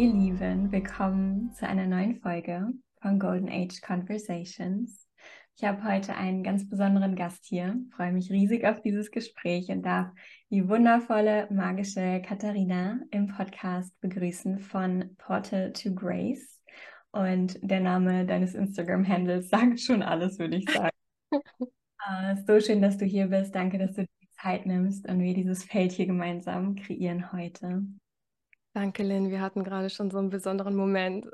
Ihr Lieben, willkommen zu einer neuen Folge von Golden Age Conversations. Ich habe heute einen ganz besonderen Gast hier, freue mich riesig auf dieses Gespräch und darf die wundervolle, magische Katharina im Podcast begrüßen von Portal to Grace. Und der Name deines Instagram-Handles sagt schon alles, würde ich sagen. uh, so schön, dass du hier bist. Danke, dass du die Zeit nimmst und wir dieses Feld hier gemeinsam kreieren heute. Danke, Lynn. Wir hatten gerade schon so einen besonderen Moment.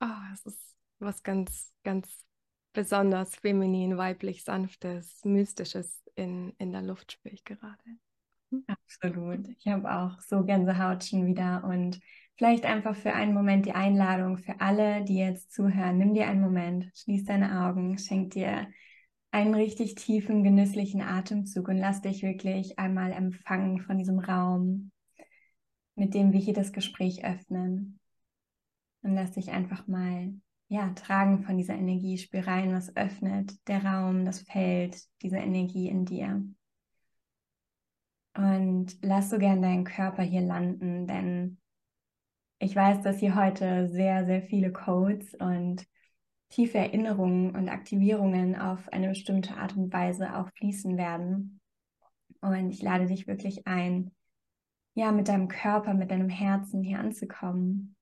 Oh, es ist was ganz, ganz besonders feminin, weiblich, sanftes, mystisches in, in der Luft spüre ich gerade. Hm. Absolut. Ich habe auch so Gänsehaut schon wieder und vielleicht einfach für einen Moment die Einladung für alle, die jetzt zuhören. Nimm dir einen Moment, schließ deine Augen, schenk dir einen richtig tiefen, genüsslichen Atemzug und lass dich wirklich einmal empfangen von diesem Raum, mit dem wir hier das Gespräch öffnen. Und lass dich einfach mal ja, tragen von dieser Energie, spür rein, was öffnet der Raum, das Feld, diese Energie in dir. Und lass so gern deinen Körper hier landen, denn ich weiß, dass hier heute sehr, sehr viele Codes und tiefe Erinnerungen und Aktivierungen auf eine bestimmte Art und Weise auch fließen werden. Und ich lade dich wirklich ein, ja, mit deinem Körper, mit deinem Herzen hier anzukommen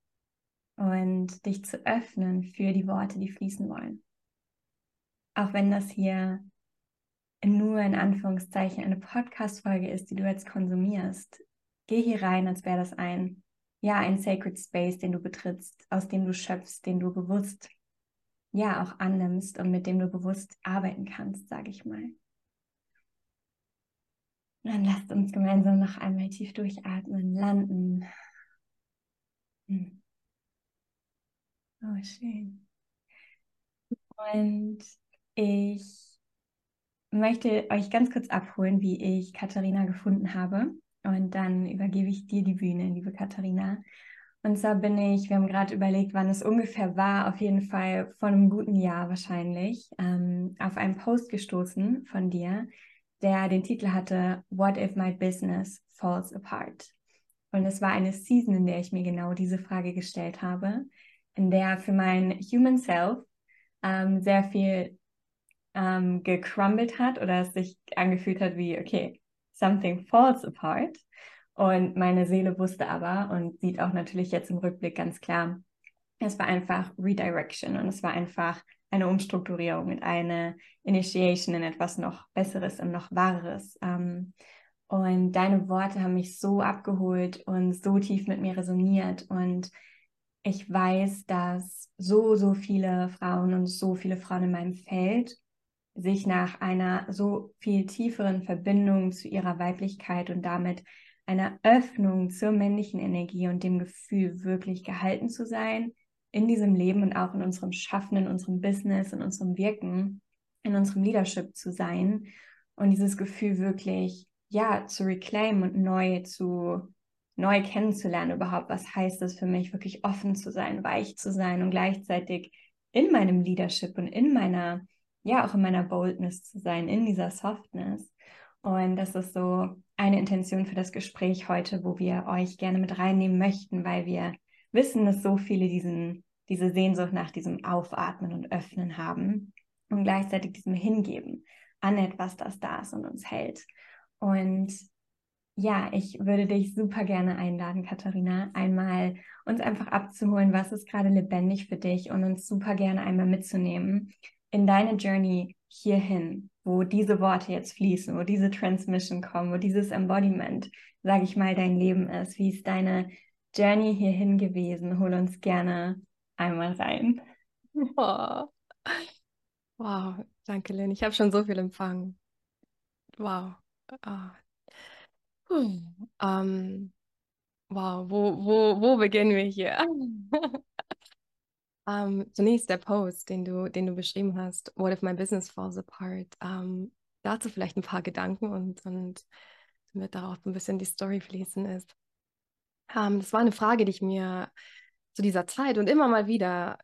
und dich zu öffnen für die Worte, die fließen wollen. Auch wenn das hier nur in Anführungszeichen eine Podcast-Folge ist, die du jetzt konsumierst, geh hier rein, als wäre das ein, ja, ein Sacred Space, den du betrittst, aus dem du schöpfst, den du bewusst, ja, auch annimmst und mit dem du bewusst arbeiten kannst, sage ich mal. Dann lasst uns gemeinsam noch einmal tief durchatmen, landen. Hm. Oh, schön. Und ich möchte euch ganz kurz abholen, wie ich Katharina gefunden habe. Und dann übergebe ich dir die Bühne, liebe Katharina. Und zwar bin ich, wir haben gerade überlegt, wann es ungefähr war, auf jeden Fall vor einem guten Jahr wahrscheinlich, ähm, auf einen Post gestoßen von dir, der den Titel hatte What if my business falls apart? Und es war eine Season, in der ich mir genau diese Frage gestellt habe, in der für mein Human Self ähm, sehr viel ähm, gecrumbled hat oder es sich angefühlt hat wie, okay, something falls apart. Und meine Seele wusste aber und sieht auch natürlich jetzt im Rückblick ganz klar, es war einfach Redirection und es war einfach eine Umstrukturierung und eine Initiation in etwas noch Besseres und noch Wahres. Ähm, und deine Worte haben mich so abgeholt und so tief mit mir resoniert. Und ich weiß, dass so, so viele Frauen und so viele Frauen in meinem Feld sich nach einer so viel tieferen Verbindung zu ihrer Weiblichkeit und damit einer Öffnung zur männlichen Energie und dem Gefühl, wirklich gehalten zu sein, in diesem Leben und auch in unserem Schaffen, in unserem Business, in unserem Wirken, in unserem Leadership zu sein und dieses Gefühl wirklich, ja, zu reclaimen und neu zu, neu kennenzulernen überhaupt. Was heißt das für mich, wirklich offen zu sein, weich zu sein und gleichzeitig in meinem Leadership und in meiner, ja, auch in meiner Boldness zu sein, in dieser Softness. Und das ist so eine Intention für das Gespräch heute, wo wir euch gerne mit reinnehmen möchten, weil wir wissen, dass so viele diesen, diese Sehnsucht nach diesem Aufatmen und Öffnen haben und gleichzeitig diesem Hingeben an etwas, das da ist und uns hält. Und ja, ich würde dich super gerne einladen, Katharina, einmal uns einfach abzuholen, was ist gerade lebendig für dich und uns super gerne einmal mitzunehmen in deine Journey hierhin, wo diese Worte jetzt fließen, wo diese Transmission kommen, wo dieses Embodiment, sage ich mal, dein Leben ist. Wie ist deine Journey hierhin gewesen? Hol uns gerne einmal rein. Oh. Wow, danke, Lynn. Ich habe schon so viel empfangen. Wow. Oh. Um, ähm, wow, wo, wo, wo beginnen wir hier? um, ähm, zunächst der Post, den du, den du beschrieben hast, What if my business falls apart? Um, ähm, dazu vielleicht ein paar Gedanken und, und damit darauf ein bisschen die Story fließen ist. Ähm, das war eine Frage, die ich mir zu dieser Zeit und immer mal wieder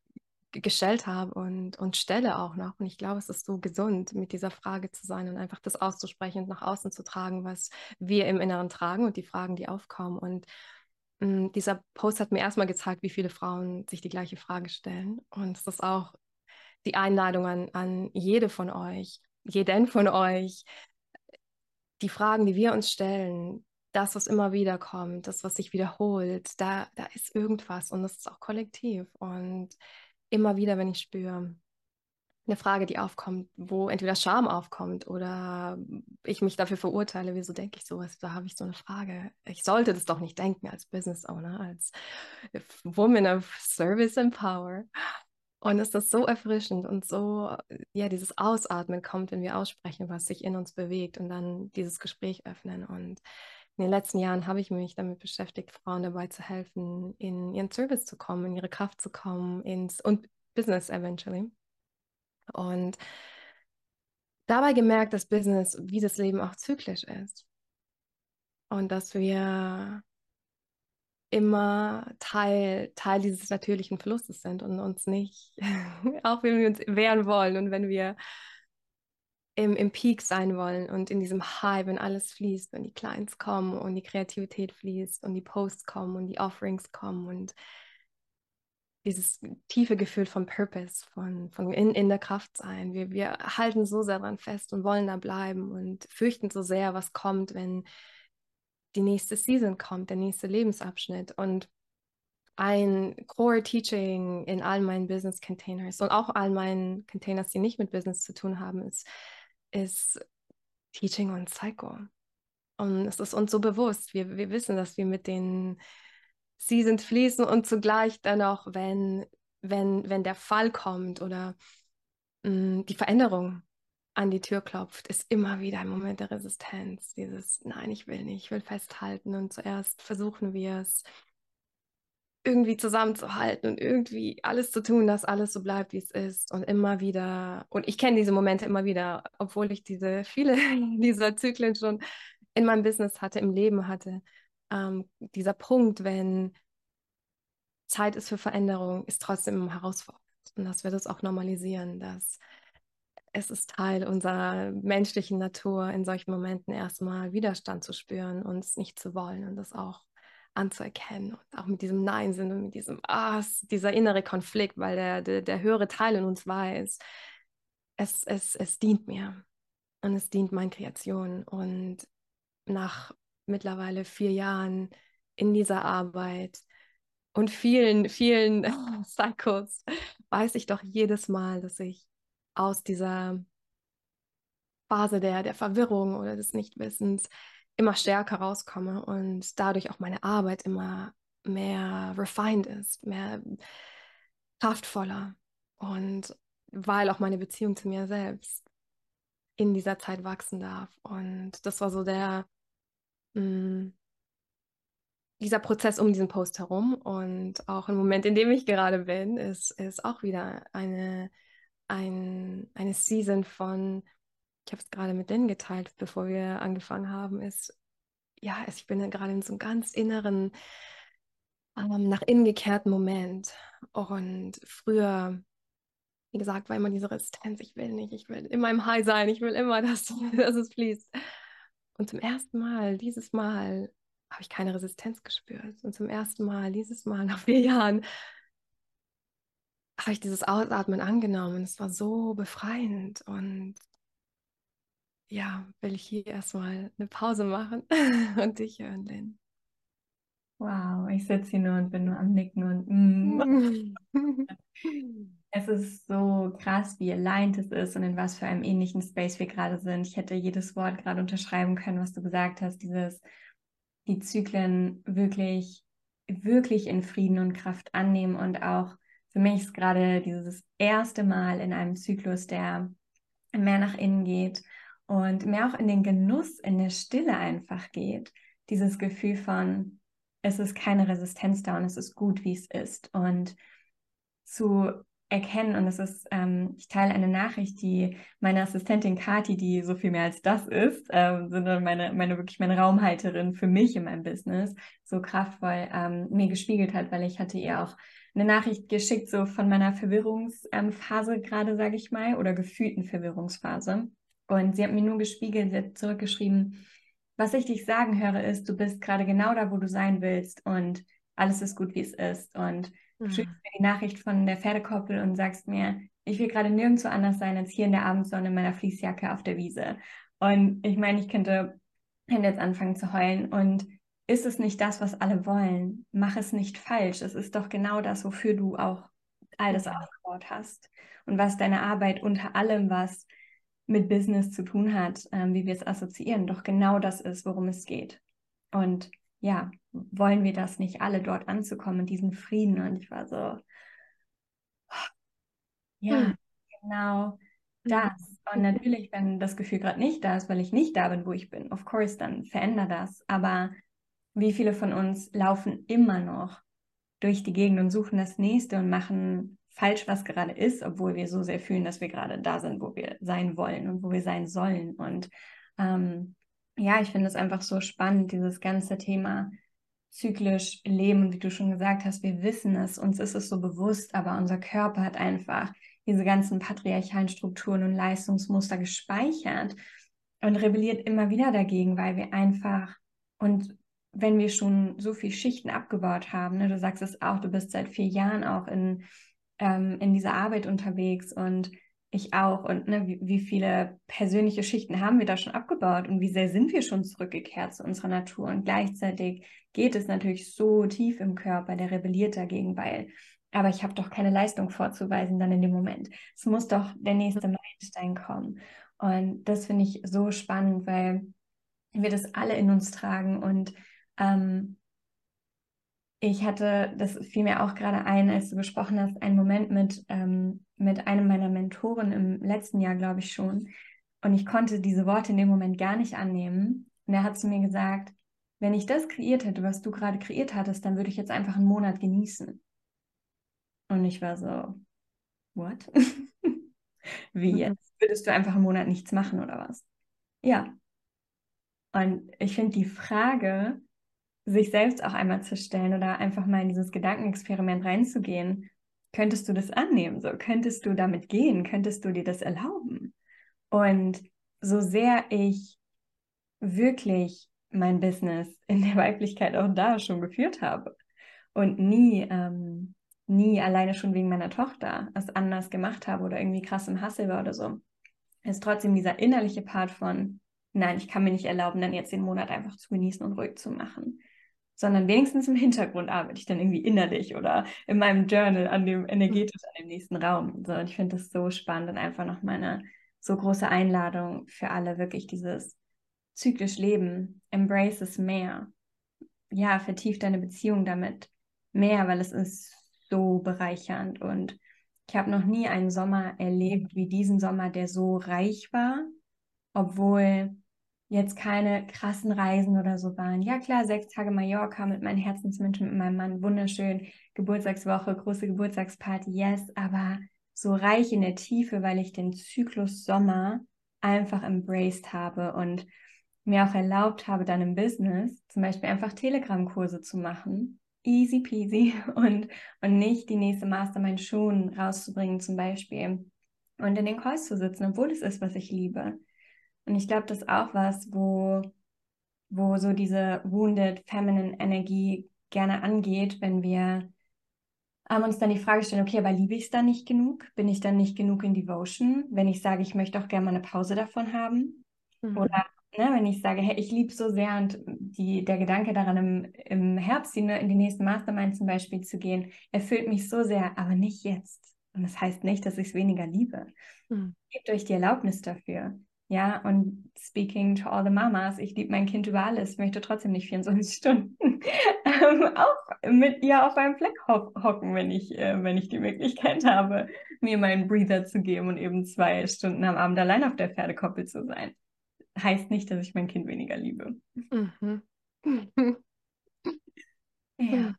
gestellt habe und, und stelle auch noch. Und ich glaube, es ist so gesund, mit dieser Frage zu sein und einfach das auszusprechen und nach außen zu tragen, was wir im Inneren tragen und die Fragen, die aufkommen. Und Mm, dieser Post hat mir erstmal gezeigt, wie viele Frauen sich die gleiche Frage stellen. Und es ist auch die Einladung an, an jede von euch, jeden von euch, die Fragen, die wir uns stellen, das, was immer wieder kommt, das, was sich wiederholt, da, da ist irgendwas und das ist auch kollektiv. Und immer wieder, wenn ich spüre, eine Frage, die aufkommt, wo entweder Scham aufkommt oder ich mich dafür verurteile, wieso denke ich sowas, da habe ich so eine Frage. Ich sollte das doch nicht denken als Business Owner, als Woman of Service and Power. Und es ist so erfrischend und so, ja, dieses Ausatmen kommt, wenn wir aussprechen, was sich in uns bewegt und dann dieses Gespräch öffnen. Und in den letzten Jahren habe ich mich damit beschäftigt, Frauen dabei zu helfen, in ihren Service zu kommen, in ihre Kraft zu kommen, ins und Business eventually. Und dabei gemerkt, dass Business wie das Leben auch zyklisch ist. Und dass wir immer Teil, Teil dieses natürlichen Flusses sind und uns nicht, auch wenn wir uns wehren wollen und wenn wir im, im Peak sein wollen und in diesem High, wenn alles fließt und die Clients kommen und die Kreativität fließt und die Posts kommen und die Offerings kommen und dieses tiefe Gefühl von Purpose, von, von in, in der Kraft sein. Wir, wir halten so sehr daran fest und wollen da bleiben und fürchten so sehr, was kommt, wenn die nächste Season kommt, der nächste Lebensabschnitt. Und ein Core Teaching in all meinen Business Containers und auch all meinen Containers, die nicht mit Business zu tun haben, ist, ist Teaching und Psycho. Und es ist uns so bewusst. Wir, wir wissen, dass wir mit den Seasons fließen und zugleich dann auch, wenn, wenn, wenn der Fall kommt oder mh, mm, die Veränderung an die Tür klopft, ist immer wieder ein Moment der Resistenz. Dieses, nein, ich will nicht, ich will festhalten. Und zuerst versuchen wir es irgendwie zusammenzuhalten und irgendwie alles zu tun, dass alles so bleibt, wie es ist. Und immer wieder, und ich kenne diese Momente immer wieder, obwohl ich diese viele dieser Zyklen schon in meinem Business hatte, im Leben hatte, ähm, dieser Punkt, wenn Zeit ist für Veränderung, ist trotzdem herausfordernd. Und dass wir das auch normalisieren, dass es ist Teil unserer menschlichen Natur, in solchen Momenten erstmal Widerstand zu spüren und es nicht zu wollen und das auch anzuerkennen und auch mit diesem Nein sind und mit diesem Ah, dieser innere Konflikt, weil der, der, der höhere Teil in uns weiß, es, es, es dient mir und es dient meinen Kreationen. Und nach mittlerweile vier Jahren in dieser Arbeit und vielen, vielen Cycles weiß ich doch jedes Mal, dass ich aus dieser Phase der, der Verwirrung oder des Nichtwissens immer stärker rauskomme und dadurch auch meine Arbeit immer mehr refined ist, mehr kraftvoller und weil auch meine Beziehung zu mir selbst in dieser Zeit wachsen darf. Und das war so der, mh, mm, dieser Prozess um diesen Post herum und auch im Moment, in dem ich gerade bin, ist, ist auch wieder eine, ein, eine Season von, ich habe es gerade mit denen geteilt, bevor wir angefangen haben, ist, ja, ich bin gerade in so einem ganz inneren, ähm, nach innen gekehrten Moment. Und früher, wie gesagt, war immer diese Resistenz, ich will nicht, ich will immer im High sein, ich will immer, dass, dass es fließt. Und zum ersten Mal, dieses Mal, habe ich keine Resistenz gespürt. Und zum ersten Mal, dieses Mal nach vier Jahren, habe ich dieses Ausatmen angenommen. Es war so befreiend. Und ja, will ich hier erstmal eine Pause machen und dich hören, Lynn. Wow, ich sitze hier nur und bin nur am Nicken und mm. es ist so krass, wie aligned es ist und in was für einem ähnlichen Space wir gerade sind. Ich hätte jedes Wort gerade unterschreiben können, was du gesagt hast, dieses die Zyklen wirklich, wirklich in Frieden und Kraft annehmen und auch für mich ist gerade dieses erste Mal in einem Zyklus, der mehr nach innen geht und mehr auch in den Genuss, in der Stille einfach geht. Dieses Gefühl von, es ist keine Resistenz da und es ist gut, wie es ist. Und zu erkennen und es ist, ähm, ich teile eine Nachricht, die meine Assistentin Kati, die so viel mehr als das ist, ähm, sondern meine, meine wirklich meine Raumhalterin für mich in meinem Business, so kraftvoll ähm, mir gespiegelt hat, weil ich hatte ihr auch eine Nachricht geschickt, so von meiner Verwirrungsphase gerade, sage ich mal, oder gefühlten Verwirrungsphase. Und sie hat mir nur gespiegelt, sie hat zurückgeschrieben, was ich dich sagen höre, ist, du bist gerade genau da, wo du sein willst und alles ist gut, wie es ist. Und du schickst mir die Nachricht von der Pferdekoppel und sagst mir, ich will gerade nirgendwo anders sein als hier in der Abendsonne in meiner Fließjacke auf der Wiese. Und ich meine, ich könnte, könnte jetzt anfangen zu heulen. Und ist es nicht das, was alle wollen? Mach es nicht falsch. Es ist doch genau das, wofür du auch all das aufgebaut hast. Und was deine Arbeit unter allem, was mit Business zu tun hat, ähm, wie wir es assoziieren, doch genau das ist, worum es geht. Und ja, wollen wir das nicht alle dort anzukommen, diesen Frieden? Und ich war so, ja, hm. genau das. Und natürlich, wenn das Gefühl gerade nicht da ist, weil ich nicht da bin, wo ich bin, of course, dann verändere das. Aber wie viele von uns laufen immer noch durch die Gegend und suchen das nächste und machen falsch, was gerade ist, obwohl wir so sehr fühlen, dass wir gerade da sind, wo wir sein wollen und wo wir sein sollen. Und ähm, ja, ich finde es einfach so spannend, dieses ganze Thema zyklisch leben. Und wie du schon gesagt hast, wir wissen es, uns ist es so bewusst, aber unser Körper hat einfach diese ganzen patriarchalen Strukturen und Leistungsmuster gespeichert und rebelliert immer wieder dagegen, weil wir einfach und wenn wir schon so viele Schichten abgebaut haben, ne, du sagst es auch, du bist seit vier Jahren auch in, ähm, in dieser Arbeit unterwegs und ich auch. Und ne, wie, wie, viele persönliche Schichten haben wir da schon abgebaut und wie sehr sind wir schon zurückgekehrt zu unserer Natur? Und gleichzeitig geht es natürlich so tief im Körper, der rebelliert dagegen, weil, aber ich habe doch keine Leistung vorzuweisen dann in dem Moment. Es muss doch der nächste Meilenstein kommen. Und das finde ich so spannend, weil wir das alle in uns tragen und ähm, ich hatte, das fiel mir auch gerade ein, als du gesprochen hast, einen Moment mit, ähm, mit einem meiner Mentoren im letzten Jahr, glaube ich schon. Und ich konnte diese Worte in dem Moment gar nicht annehmen. Und er hat zu mir gesagt, wenn ich das kreiert hätte, was du gerade kreiert hattest, dann würde ich jetzt einfach einen Monat genießen. Und ich war so, what? Wie mhm. jetzt? Würdest du einfach einen Monat nichts machen oder was? Ja. Und ich finde die Frage, sich selbst auch einmal zu stellen oder einfach mal in dieses Gedankenexperiment reinzugehen. Könntest du das annehmen? So könntest du damit gehen? Könntest du dir das erlauben? Und so sehr ich wirklich mein Business in der Weiblichkeit auch da schon geführt habe und nie, ähm, nie alleine schon wegen meiner Tochter es anders gemacht habe oder irgendwie krass im Hassel war oder so, ist trotzdem dieser innerliche Part von, nein, ich kann mir nicht erlauben, dann jetzt den Monat einfach zu genießen und ruhig zu machen sondern wenigstens im Hintergrund arbeite ich dann irgendwie innerlich oder in meinem Journal an dem energetisch an dem nächsten Raum. So, und ich finde das so spannend und einfach noch meine so große Einladung für alle, wirklich dieses zyklisch Leben, embrace es mehr. Ja, vertief deine Beziehung damit mehr, weil es ist so bereichernd und ich habe noch nie einen Sommer erlebt wie diesen Sommer, der so reich war, obwohl jetzt keine krassen Reisen oder so waren. Ja klar, sechs Tage Mallorca mit meinen Herzensmenschen, mit meinem Mann, wunderschön, Geburtstagswoche, große Geburtstagsparty, yes, aber so reich in der Tiefe, weil ich den Zyklus Sommer einfach embraced habe und mir auch erlaubt habe, dann im Business zum Beispiel einfach Telegram-Kurse zu machen. Easy peasy und, und nicht die nächste Mastermind schon rauszubringen zum Beispiel und in den Calls zu sitzen, obwohl es ist, was ich liebe. Und ich glaube, das ist auch was, wo, wo so diese Wounded Feminine Energie gerne angeht, wenn wir ähm, uns dann die Frage stellen, okay, aber liebe ich es dann nicht genug? Bin ich dann nicht genug in Devotion? Wenn ich sage, ich möchte auch gerne mal eine Pause davon haben? Mhm. Oder ne, wenn ich sage, hey, ich liebe so sehr und die, der Gedanke daran, im, im Herbst in die nächsten Mastermind zum Beispiel zu gehen, erfüllt mich so sehr, aber nicht jetzt. Und das heißt nicht, dass ich es weniger liebe. Mhm. Gebt euch die Erlaubnis dafür. Ja, und speaking to all the Mamas, ich liebe mein Kind über alles, möchte trotzdem nicht 24 Stunden ähm, auch mit ihr auf einem Fleck ho hocken, wenn ich, äh, wenn ich die Möglichkeit habe, mir meinen Breather zu geben und eben zwei Stunden am Abend allein auf der Pferdekoppel zu sein. Heißt nicht, dass ich mein Kind weniger liebe. Mhm. ja.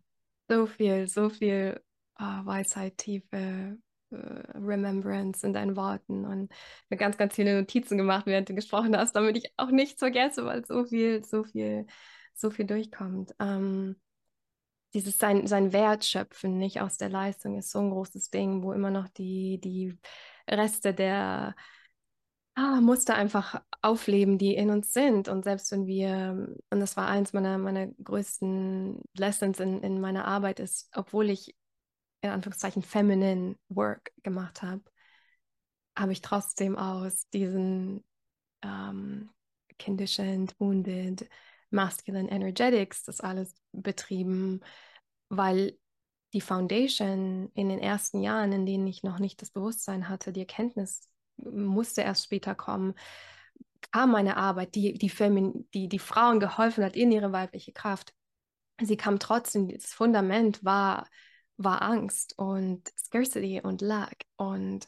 So viel, so viel oh, Weisheit, Tiefe, Remembrance in deinen Worten und mir ganz, ganz viele Notizen gemacht, während du gesprochen hast, damit ich auch nichts vergesse, weil so viel, so viel, so viel durchkommt. Ähm, dieses sein, sein Wert nicht aus der Leistung, ist so ein großes Ding, wo immer noch die, die Reste der ah, Muster einfach aufleben, die in uns sind. Und selbst wenn wir, und das war eins meiner, meiner größten Lessons in, in meiner Arbeit, ist, obwohl ich in Anführungszeichen feminine Work gemacht habe, habe ich trotzdem aus diesen ähm, conditioned, wounded, masculine energetics das alles betrieben, weil die Foundation in den ersten Jahren, in denen ich noch nicht das Bewusstsein hatte, die Erkenntnis musste erst später kommen, kam meine Arbeit, die die, Femin die, die Frauen geholfen hat in ihre weibliche Kraft. Sie kam trotzdem, das Fundament war, war Angst und Scarcity und Lack und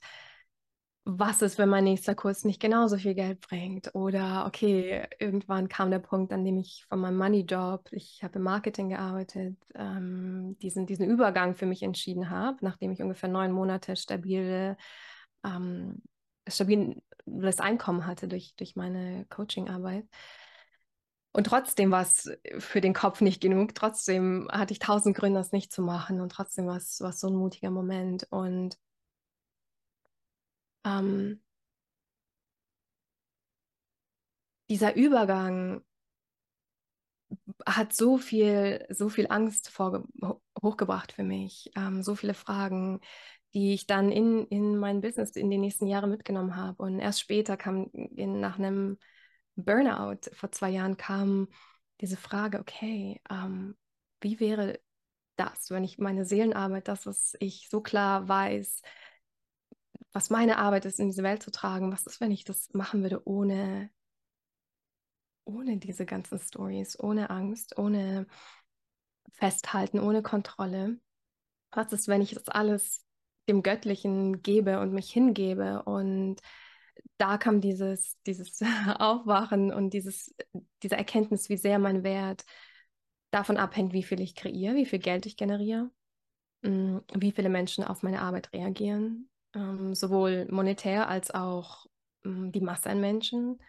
was ist, wenn mein nächster Kurs nicht genauso viel Geld bringt? Oder okay, irgendwann kam der Punkt, an dem ich von meinem Money-Job, ich habe im Marketing gearbeitet, ähm, diesen, diesen Übergang für mich entschieden habe, nachdem ich ungefähr neun Monate stabile, ähm, stabiles Einkommen hatte durch, durch meine Coaching-Arbeit. Und trotzdem war es für den Kopf nicht genug. Trotzdem hatte ich tausend Gründe, das nicht zu machen. Und trotzdem war es so ein mutiger Moment. Und ähm, dieser Übergang hat so viel, so viel Angst vor, hochgebracht für mich, ähm, so viele Fragen, die ich dann in, in mein Business in den nächsten Jahren mitgenommen habe. Und erst später kam in, nach einem Burnout vor zwei Jahren kam diese Frage, okay, ähm, wie wäre das, wenn ich meine Seelenarbeit, das, was ich so klar weiß, was meine Arbeit ist, in diese Welt zu tragen, was ist, wenn ich das machen würde ohne, ohne diese ganzen Stories, ohne Angst, ohne Festhalten, ohne Kontrolle? Was ist, wenn ich das alles dem Göttlichen gebe und mich hingebe und da kam dieses, dieses Aufwachen und dieses, diese Erkenntnis, wie sehr mein Wert davon abhängt, wie viel ich kreiere, wie viel Geld ich generiere, mm, wie viele Menschen auf meine Arbeit reagieren, ähm, sowohl monetär als auch ähm, die Masse an Menschen.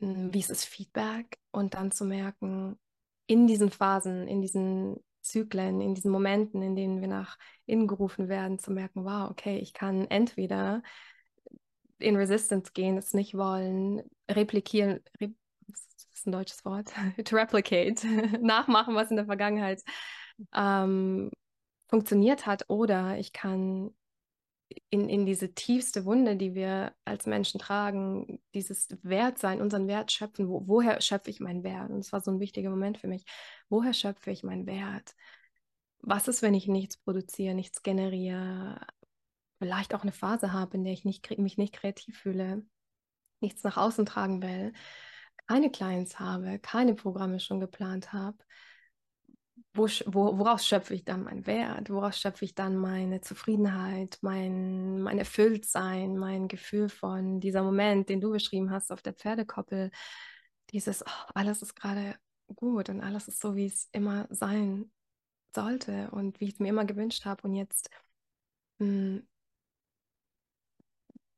Ähm, wie ist das Feedback? Und dann zu merken, in diesen Phasen, in diesen Zyklen, in diesen Momenten, in denen wir nach innen gerufen werden, zu merken, wow, okay, ich kann entweder in Resistance gehen, es nicht wollen, replikieren, re das ist ein deutsches Wort, to replicate, nachmachen, was in der Vergangenheit ähm, funktioniert hat, oder ich kann in, in diese tiefste Wunde, die wir als Menschen tragen, dieses Wertsein, unseren Wert schöpfen. Wo, woher schöpfe ich meinen Wert? Und das war so ein wichtiger Moment für mich. Woher schöpfe ich meinen Wert? Was ist, wenn ich nichts produziere, nichts generiere? Vielleicht auch eine Phase habe, in der ich nicht, mich nicht kreativ fühle, nichts nach außen tragen will, keine Clients habe, keine Programme schon geplant habe wo, wo, woraus schöpfe ich dann meinen Wert? Woraus schöpfe ich dann meine Zufriedenheit, mein, mein Erfülltsein, mein Gefühl von dieser Moment, den du beschrieben hast auf der Pferdekoppel? Dieses, oh, alles ist gerade gut und alles ist so, wie es immer sein sollte und wie ich es mir immer gewünscht habe. Und jetzt, mh, hm,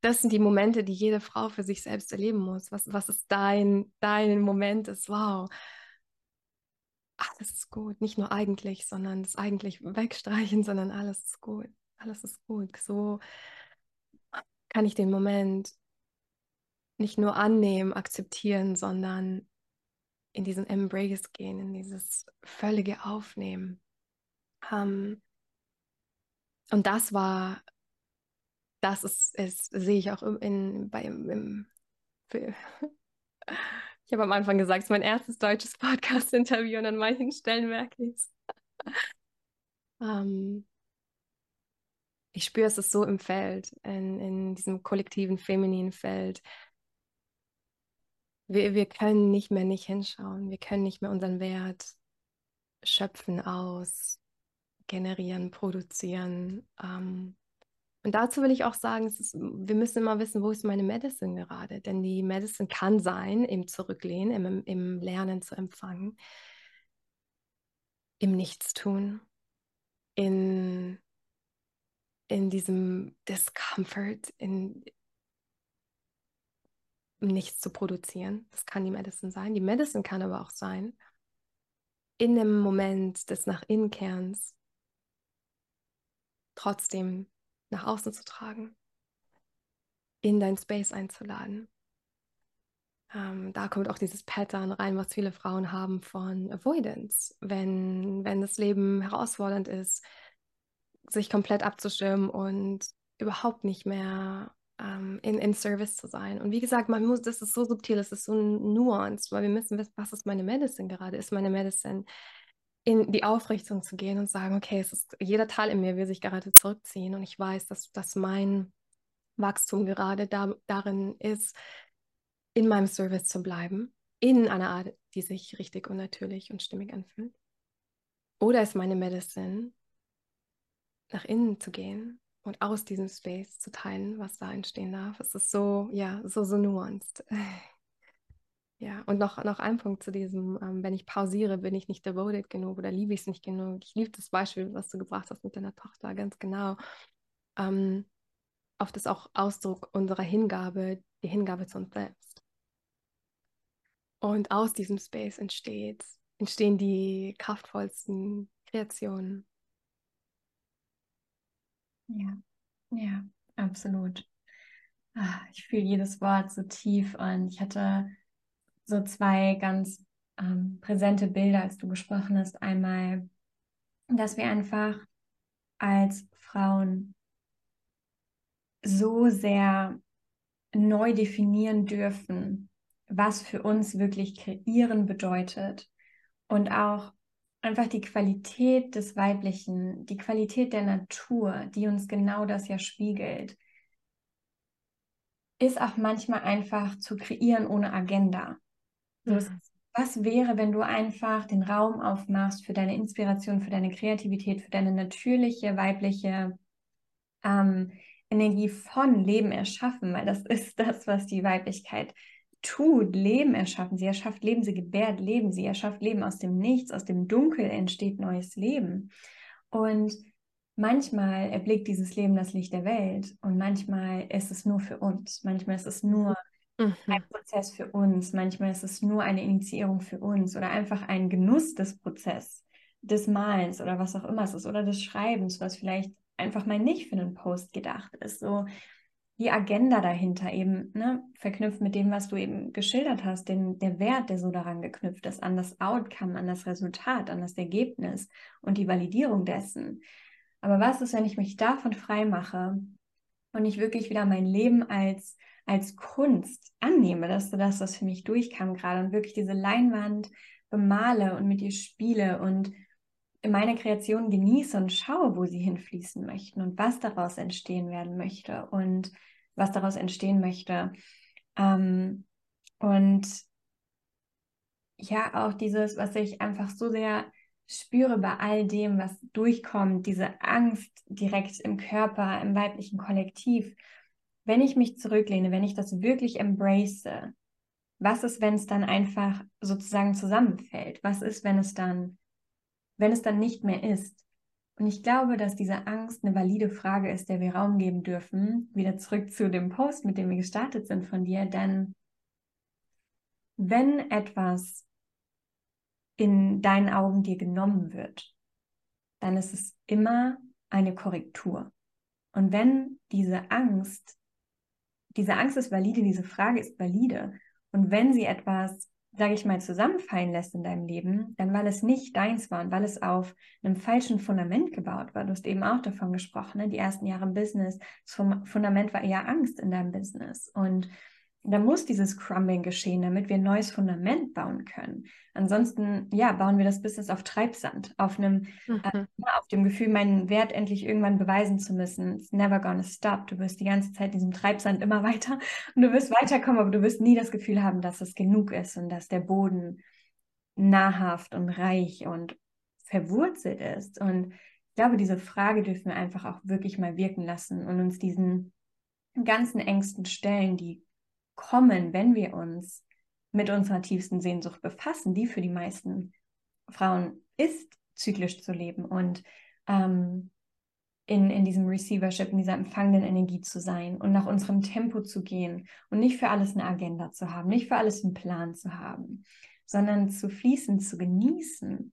das sind die Momente, die jede Frau für sich selbst erleben muss. Was, was ist dein, dein Moment ist, wow, alles ist gut. Nicht nur eigentlich, sondern das eigentlich wegstreichen, sondern alles ist gut. Alles ist gut. So kann ich den Moment nicht nur annehmen, akzeptieren, sondern in diesen Embrace gehen, in dieses völlige Aufnehmen. Um, und das war, das ist, ist sehe ich auch in, bei, im, für, ich habe am Anfang gesagt, es ist mein erstes deutsches Podcast-Interview und an manchen Stellen merke ich es. ähm, ich spüre, es ist so im Feld, in, in diesem kollektiven femininen Feld. Wir, wir können nicht mehr nicht hinschauen. Wir können nicht mehr unseren Wert schöpfen aus, generieren, produzieren. Ähm, und dazu will ich auch sagen, ist, wir müssen immer wissen, wo ist meine Medicine gerade? Denn die Medicine kann sein im Zurücklehnen, im, im Lernen zu empfangen, im Nichtstun, in, in diesem Discomfort, in nichts zu produzieren. Das kann die Medicine sein. Die Medicine kann aber auch sein, in dem Moment des Nach Innenkerns trotzdem nach außen zu tragen, in dein Space einzuladen, ähm, da kommt auch dieses Pattern rein, was viele Frauen haben von Avoidance. Wenn, wenn das Leben herausfordernd ist, sich komplett abzuschirmen und überhaupt nicht mehr ähm, in, in Service zu sein. Und wie gesagt, man muss, das ist so subtil, das ist so nuanced, weil wir müssen wissen, was ist meine Medicine gerade? Ist meine Medicine in die Aufrichtung zu gehen und sagen, okay, es ist, jeder Teil in mir will sich gerade zurückziehen und ich weiß, dass, dass mein Wachstum gerade da, darin ist, in meinem Service zu bleiben, in einer Art, die sich richtig und natürlich und stimmig anfühlt. Oder ist meine Medicine, nach innen zu gehen und aus diesem Space zu teilen, was da entstehen darf. Es ist so, ja, so, so nuanced. Ja, und noch, noch ein Punkt zu diesem, ähm, wenn ich pausiere, bin ich nicht devoted genug oder liebe ich es nicht genug. Ich liebe das Beispiel, was du gebracht hast mit deiner Tochter, ganz genau. Ähm, oft ist auch Ausdruck unserer Hingabe, die Hingabe zu uns selbst. Und aus diesem Space entsteht, entstehen die kraftvollsten Kreationen. Ja, ja, absolut. Ah, ich fühle jedes Wort so tief und ich hatte so zwei ganz ähm, präsente Bilder, als du gesprochen hast. Einmal, dass wir einfach als Frauen so sehr neu definieren dürfen, was für uns wirklich kreieren bedeutet und auch einfach die Qualität des Weiblichen, die Qualität der Natur, die uns genau das ja spiegelt, ist auch manchmal einfach zu kreieren ohne Agenda. So, mhm. Was wäre, wenn du einfach den Raum aufmachst für deine Inspiration, für deine Kreativität, für deine natürliche weibliche ähm, Energie von Leben erschaffen, weil das ist das, was die Weiblichkeit tut, Leben erschaffen. Sie erschafft Leben, sie gebärt Leben, sie erschafft Leben aus dem Nichts, aus dem Dunkel entsteht neues Leben. Und manchmal erblickt dieses Leben das Licht der Welt. Und manchmal ist es nur für uns, manchmal ist es nur mhm. ein Prozess für uns, manchmal ist es nur eine Initiierung für uns oder einfach ein Genuss des Prozesses, des Malens oder was auch immer es ist oder des Schreibens, was vielleicht einfach mal nicht für einen Post gedacht ist. So die Agenda dahinter eben, ne, verknüpft mit dem, was du eben geschildert hast, den, der Wert, der so daran geknüpft ist, an das Outcome, an das Resultat, an das Ergebnis und die Validierung dessen. Aber was ist, wenn ich mich davon frei mache und ich wirklich wieder mein Leben als als Kunst annehme, dass du das, was für mich durchkam gerade und wirklich diese Leinwand bemale und mit ihr spiele und in meiner Kreation genieße und schaue, wo sie hinfließen möchten und was daraus entstehen werden möchte und was daraus entstehen möchte. Ähm, und ja, auch dieses, was ich einfach so sehr spüre bei all dem, was durchkommt, diese Angst direkt im Körper, im weiblichen Kollektiv wenn ich mich zurücklehne, wenn ich das wirklich embrace, was ist, wenn es dann einfach sozusagen zusammenfällt? Was ist, wenn es dann, wenn es dann nicht mehr ist? Und ich glaube, dass diese Angst eine valide Frage ist, der wir Raum geben dürfen. Wieder zurück zu dem Post, mit dem wir gestartet sind von dir. Denn wenn etwas in deinen Augen dir genommen wird, dann ist es immer eine Korrektur. Und wenn diese Angst diese Angst ist valide, diese Frage ist valide. Und wenn sie etwas, sage ich mal, zusammenfallen lässt in deinem Leben, dann weil es nicht deins war und weil es auf einem falschen Fundament gebaut war. Du hast eben auch davon gesprochen, ne? die ersten Jahre im Business, das Fundament war eher Angst in deinem Business. Und da muss dieses Crumbling geschehen, damit wir ein neues Fundament bauen können. Ansonsten, ja, bauen wir das Business auf Treibsand, auf einem, äh, mhm. äh, auf dem Gefühl, meinen Wert endlich irgendwann beweisen zu müssen. It's never gonna stop. Du wirst die ganze Zeit in diesem Treibsand immer weiter und du wirst weiterkommen, aber du wirst nie das Gefühl haben, dass es genug ist und dass der Boden nahrhaft und reich und verwurzelt ist. Und ich glaube, diese Frage dürfen wir einfach auch wirklich mal wirken lassen und uns diesen ganzen Ängsten stellen, die kommen, wenn wir uns mit unserer tiefsten Sehnsucht befassen, die für die meisten Frauen ist, zyklisch zu leben und ähm, in, in diesem Receivership, in dieser empfangenden Energie zu sein und nach unserem Tempo zu gehen und nicht für alles eine Agenda zu haben, nicht für alles einen Plan zu haben, sondern zu fließen, zu genießen.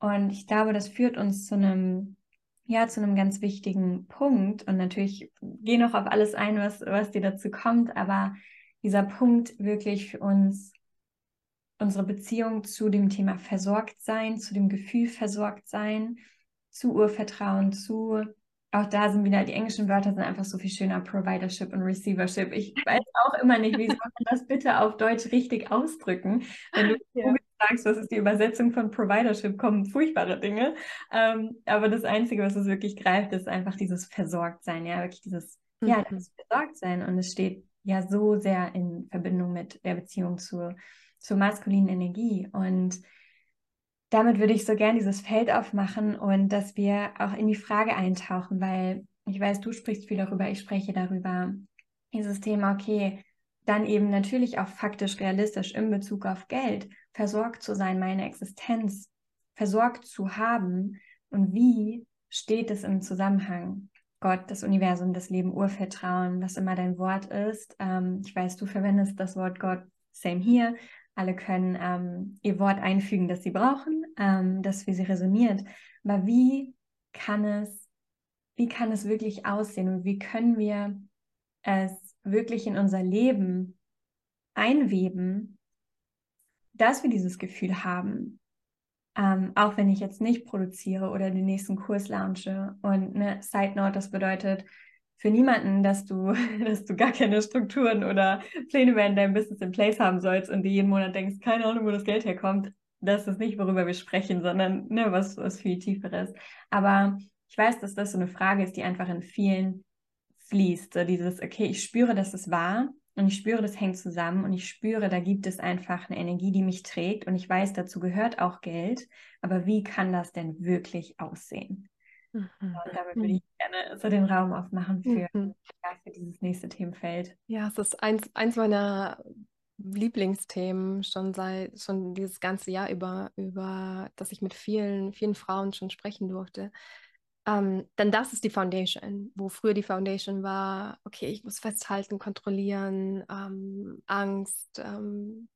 Und ich glaube, das führt uns zu einem, ja, zu einem ganz wichtigen Punkt. Und natürlich gehe noch auf alles ein, was, was dir dazu kommt, aber dieser Punkt wirklich für uns, unsere Beziehung zu dem Thema versorgt sein, zu dem Gefühl versorgt sein, zu Urvertrauen, zu auch da sind wieder die englischen Wörter sind einfach so viel schöner, Providership und Receivership. Ich weiß auch immer nicht, wie soll man das bitte auf Deutsch richtig ausdrücken. Wenn du ja. sagst, was ist die Übersetzung von Providership, kommen furchtbare Dinge. Ähm, aber das Einzige, was es wirklich greift, ist einfach dieses Versorgtsein, ja, wirklich dieses, mhm. ja, das Versorgtsein. Und es steht ja so sehr in Verbindung mit der Beziehung zur, zur maskulinen Energie. Und damit würde ich so gern dieses Feld aufmachen und dass wir auch in die Frage eintauchen, weil ich weiß, du sprichst viel darüber, ich spreche darüber. Dieses Thema, okay, dann eben natürlich auch faktisch realistisch in Bezug auf Geld, versorgt zu sein, meine Existenz versorgt zu haben und wie steht es im Zusammenhang? Gott, das Universum, das Leben, Urvertrauen, was immer dein Wort ist. Ähm, ich weiß, du verwendest das Wort Gott, same hier. Alle können ähm, ihr Wort einfügen, das sie brauchen, ähm, das für sie resoniert. Aber wie kann es, wie kann es wirklich aussehen und wie können wir es wirklich in unser Leben einweben, dass wir dieses Gefühl haben, ähm, auch wenn ich jetzt nicht produziere oder den nächsten Kurs launche. Und eine Side Note, das bedeutet, für niemanden, dass du, dass du gar keine Strukturen oder Pläne mehr in deinem Business in place haben sollst und dir jeden Monat denkst, keine Ahnung, wo das Geld herkommt. Das ist nicht, worüber wir sprechen, sondern ne, was, was viel tieferes. Aber ich weiß, dass das so eine Frage ist, die einfach in vielen fließt. So dieses, okay, ich spüre, dass es wahr und ich spüre, das hängt zusammen und ich spüre, da gibt es einfach eine Energie, die mich trägt und ich weiß, dazu gehört auch Geld. Aber wie kann das denn wirklich aussehen? Mhm. Und damit würde ich gerne so den Raum aufmachen für, mhm. ja, für dieses nächste Themenfeld. Ja, es ist eins, eins meiner Lieblingsthemen schon seit schon dieses ganze Jahr über, über dass ich mit vielen, vielen Frauen schon sprechen durfte. Ähm, denn das ist die Foundation, wo früher die Foundation war, okay, ich muss festhalten, kontrollieren, ähm, Angst, ähm,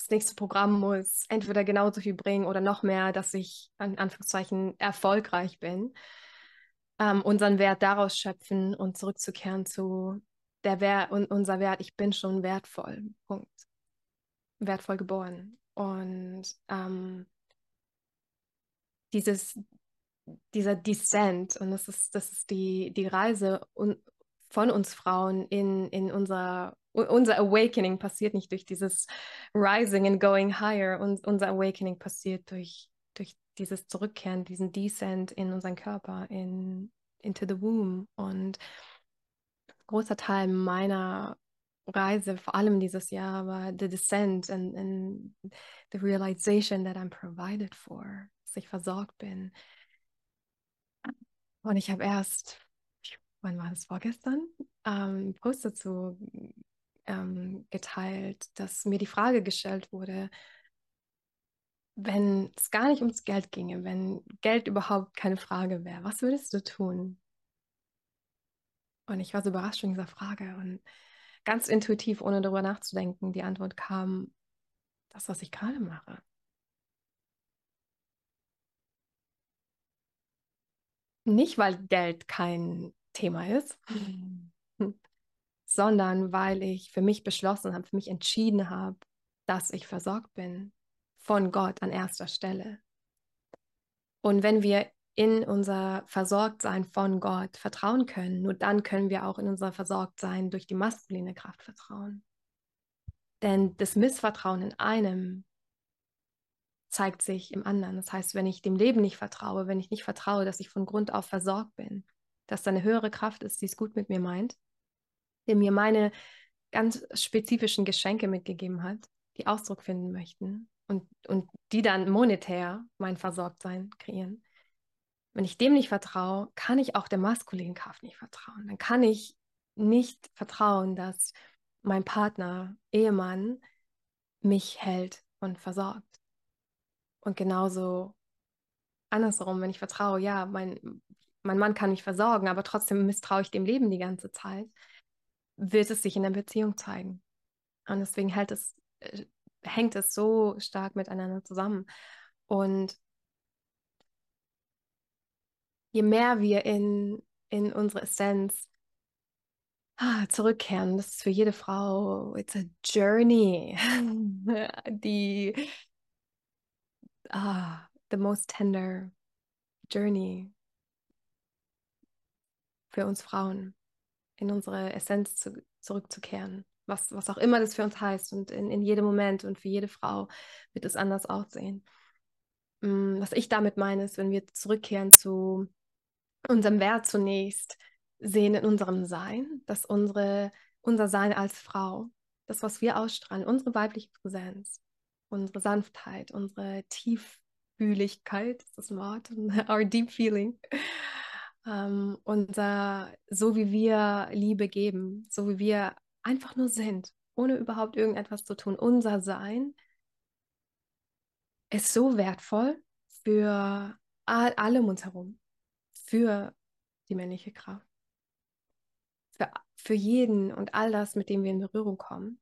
das nächste Programm muss entweder genauso viel bringen oder noch mehr, dass ich in Anführungszeichen erfolgreich bin. Ähm, unseren Wert daraus schöpfen und zurückzukehren zu der Wert und unser Wert, ich bin schon wertvoll. Punkt. Wertvoll geboren. Und ähm, dieses, dieser Descent, und das ist, das ist die, die Reise von uns Frauen in, in unser unser Awakening passiert nicht durch dieses Rising and Going Higher. Und unser Awakening passiert durch, durch dieses Zurückkehren, diesen Descent in unseren Körper, in, into the womb. Und großer Teil meiner Reise, vor allem dieses Jahr, war the descent and, and the realization that I'm provided for, dass ich versorgt bin. Und ich habe erst, wann war das vorgestern, ähm, Post dazu ähm, geteilt, dass mir die Frage gestellt wurde, wenn es gar nicht ums Geld ginge, wenn Geld überhaupt keine Frage wäre, was würdest du tun? Und ich war so überrascht von dieser Frage und ganz intuitiv, ohne darüber nachzudenken, die Antwort kam, das, was ich gerade mache. Nicht, weil Geld kein Thema ist, mhm sondern weil ich für mich beschlossen habe, für mich entschieden habe, dass ich versorgt bin von Gott an erster Stelle. Und wenn wir in unser Versorgtsein von Gott vertrauen können, nur dann können wir auch in unser Versorgtsein durch die maskuline Kraft vertrauen. Denn das Missvertrauen in einem zeigt sich im anderen. Das heißt, wenn ich dem Leben nicht vertraue, wenn ich nicht vertraue, dass ich von Grund auf versorgt bin, dass da eine höhere Kraft ist, die es gut mit mir meint, der mir meine ganz spezifischen Geschenke mitgegeben hat, die Ausdruck finden möchten und, und die dann monetär mein Versorgtsein kreieren. Wenn ich dem nicht vertraue, kann ich auch der maskulinen Kraft nicht vertrauen. Dann kann ich nicht vertrauen, dass mein Partner, Ehemann mich hält und versorgt. Und genauso andersrum, wenn ich vertraue, ja, mein, mein Mann kann mich versorgen, aber trotzdem misstraue ich dem Leben die ganze Zeit, wird es sich in der Beziehung zeigen. Und deswegen hält es, äh, hängt es so stark miteinander zusammen. Und je mehr wir in, in unsere Essenz ah, zurückkehren. Das ist für jede Frau, it's a journey. Die, ah, the most tender journey für uns Frauen, in unsere Essenz zu, zurückzukehren. Was, was auch immer das für uns heißt und in, in jedem Moment und für jede Frau wird es anders aussehen. Mm, was ich damit meine, ist, wenn wir zurückkehren zu unserem Wert zunächst, sehen in unserem Sein, dass unsere, unser Sein als Frau, das, was wir ausstrahlen, unsere weibliche Präsenz, unsere Sanftheit, unsere Tieffühligkeit, ist das Wort, our deep feeling, ähm, unser, so wie wir Liebe geben, so wie wir einfach nur sind, ohne überhaupt irgendetwas zu tun, unser Sein ist so wertvoll für alle um uns herum, für die männliche Kraft für, für jeden und all das, mit dem wir in Berührung kommen.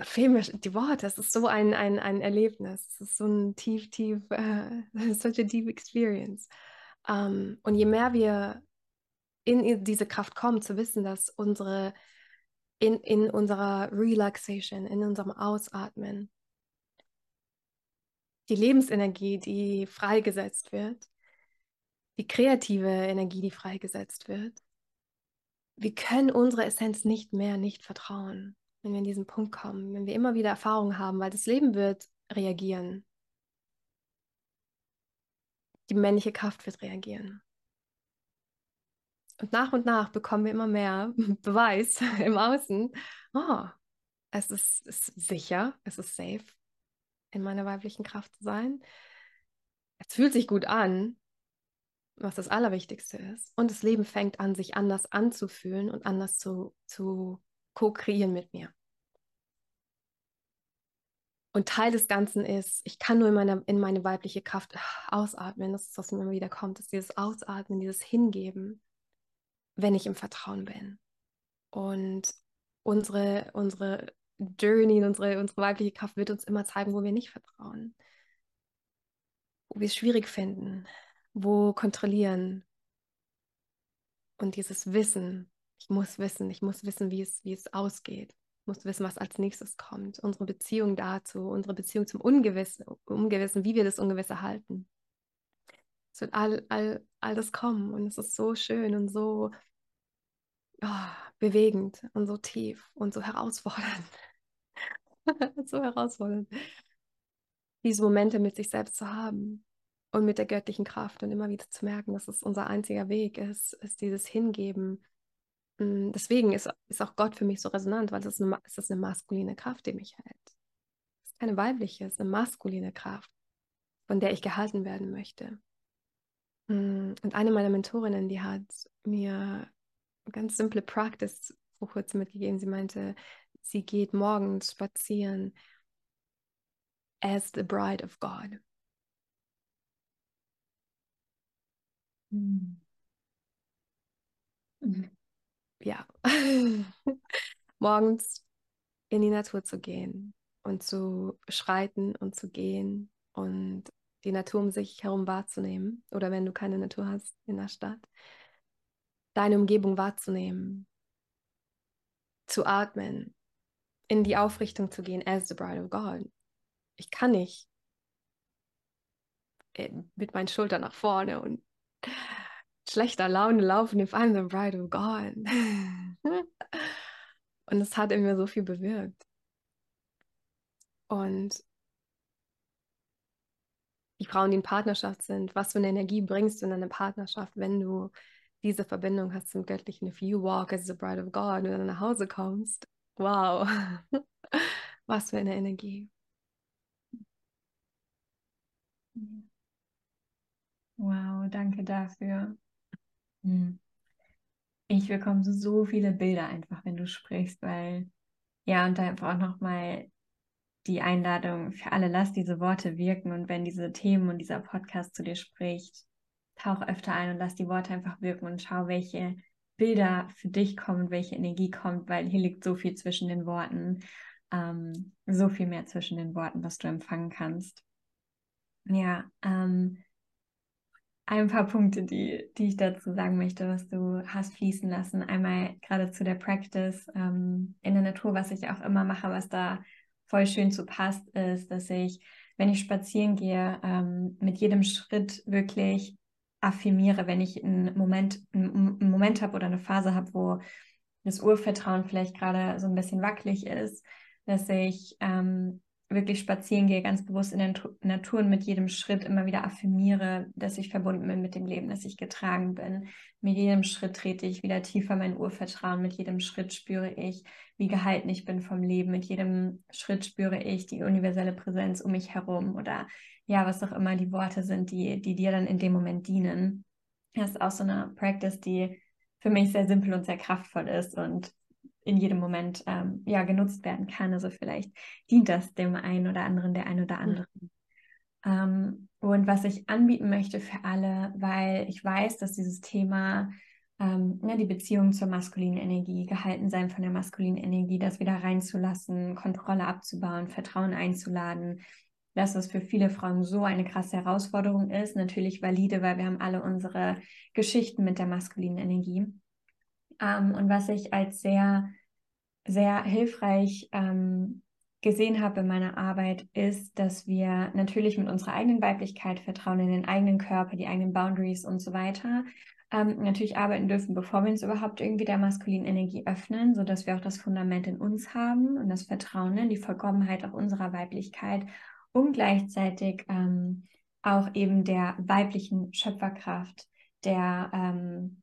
Fehlen mir die Worte. Es ist so ein, ein, ein Erlebnis. Es ist so ein tief, tief, uh, such a deep experience. Um, ähm, und je mehr wir in diese Kraft kommen, zu wissen, dass unsere, in, in unserer Relaxation, in unserem Ausatmen, die Lebensenergie, die freigesetzt wird, die kreative Energie, die freigesetzt wird. Wir können unsere Essenz nicht mehr nicht vertrauen, wenn wir in diesen Punkt kommen, wenn wir immer wieder Erfahrungen haben, weil das Leben wird reagieren. Die männliche Kraft wird reagieren. Und nach und nach bekommen wir immer mehr Beweis im Außen. Oh, es ist, ist sicher, es ist safe, in meiner weiblichen Kraft zu sein. Es fühlt sich gut an was das Allerwichtigste ist. Und das Leben fängt an, sich anders anzufühlen und anders zu, zu co-kreieren mit mir. Und Teil des Ganzen ist, ich kann nur in, meine, in meine weibliche Kraft ausatmen. Das ist, was mir immer wieder kommt, ist dieses Ausatmen, dieses Hingeben, wenn ich im Vertrauen bin. Und unsere, unsere Journey, unsere, unsere weibliche Kraft wird uns immer zeigen, wo wir nicht vertrauen, wo wir es schwierig finden, wo kontrollieren und dieses Wissen, ich muss wissen, ich muss wissen, wie es, wie es ausgeht. Ich muss wissen, was als nächstes kommt. Unsere Beziehung dazu, unsere Beziehung zum Ungewissen, Ungewissen wie wir das Ungewisse halten. Es wird all, all, all das kommen und es ist so schön und so oh, bewegend und so tief und so herausfordernd. so herausfordernd, diese Momente mit sich selbst zu haben und mit der göttlichen Kraft und immer wieder zu merken, dass es unser einziger Weg ist, ist dieses Hingeben. Mm, deswegen ist, ist auch Gott für mich so resonant, weil es ist, eine, es ist eine maskuline Kraft, die mich hält. Es ist keine weibliche, es ist eine maskuline Kraft, von der ich gehalten werden möchte. Mm, und eine meiner Mentorinnen, die hat mir eine ganz simple Practice vor kurzem mitgegeben. Sie meinte, sie geht morgens spazieren as the bride of God. Mhm. Ja, morgens in die Natur zu gehen und zu schreiten und zu gehen und die Natur um sich herum wahrzunehmen oder wenn du keine Natur hast in der Stadt, deine Umgebung wahrzunehmen, zu atmen, in die Aufrichtung zu gehen as the bride of God. Ich kann nicht äh, mit meinen Schultern nach vorne und schlechter Laune laufen if I'm the bride of God. Und es hat in mir so viel bewirkt. Und die Frauen, die in Partnerschaft sind, was für eine Energie bringst du in eine Partnerschaft, wenn du diese Verbindung hast zum Göttlichen. If you walk as the bride of God und dann nach Hause kommst, wow, was für eine Energie. Wow, danke dafür. Hm. Ich bekomme so viele Bilder einfach, wenn du sprichst, weil ja, und einfach auch nochmal die Einladung für alle, lass diese Worte wirken und wenn diese Themen und dieser Podcast zu dir spricht, tauch öfter ein und lass die Worte einfach wirken und schau, welche Bilder für dich kommen, welche Energie kommt, weil hier liegt so viel zwischen den Worten, ähm, so viel mehr zwischen den Worten, was du empfangen kannst. Ja, ähm, ein paar Punkte, die, die ich dazu sagen möchte, was du hast fließen lassen. Einmal gerade zu der Practice ähm, in der Natur, was ich auch immer mache, was da voll schön zu passt, ist, dass ich, wenn ich spazieren gehe, ähm, mit jedem Schritt wirklich affirmiere, wenn ich einen Moment, einen Moment habe oder eine Phase habe, wo das Urvertrauen vielleicht gerade so ein bisschen wackelig ist, dass ich ähm, wirklich spazieren gehe, ganz bewusst in der Natur und mit jedem Schritt immer wieder affirmiere, dass ich verbunden bin mit dem Leben, dass ich getragen bin. Mit jedem Schritt trete ich wieder tiefer mein Urvertrauen. Mit jedem Schritt spüre ich, wie gehalten ich bin vom Leben. Mit jedem Schritt spüre ich die universelle Präsenz um mich herum oder ja, was auch immer die Worte sind, die, die dir dann in dem Moment dienen. Das ist auch so eine Practice, die für mich sehr simpel und sehr kraftvoll ist und in jedem Moment ähm, ja genutzt werden kann. Also vielleicht dient das dem einen oder anderen, der einen oder anderen. Mhm. Ähm, und was ich anbieten möchte für alle, weil ich weiß, dass dieses Thema ähm, ne, die Beziehung zur maskulinen Energie, gehalten sein von der maskulinen Energie, das wieder reinzulassen, Kontrolle abzubauen, Vertrauen einzuladen, dass es für viele Frauen so eine krasse Herausforderung ist. Natürlich valide, weil wir haben alle unsere Geschichten mit der maskulinen Energie. Ähm, und was ich als sehr sehr hilfreich ähm, gesehen habe in meiner Arbeit, ist, dass wir natürlich mit unserer eigenen Weiblichkeit vertrauen in den eigenen Körper, die eigenen Boundaries und so weiter. Ähm, natürlich arbeiten dürfen, bevor wir uns überhaupt irgendwie der maskulinen Energie öffnen, sodass wir auch das Fundament in uns haben und das Vertrauen in die Vollkommenheit auch unserer Weiblichkeit und gleichzeitig ähm, auch eben der weiblichen Schöpferkraft, der ähm,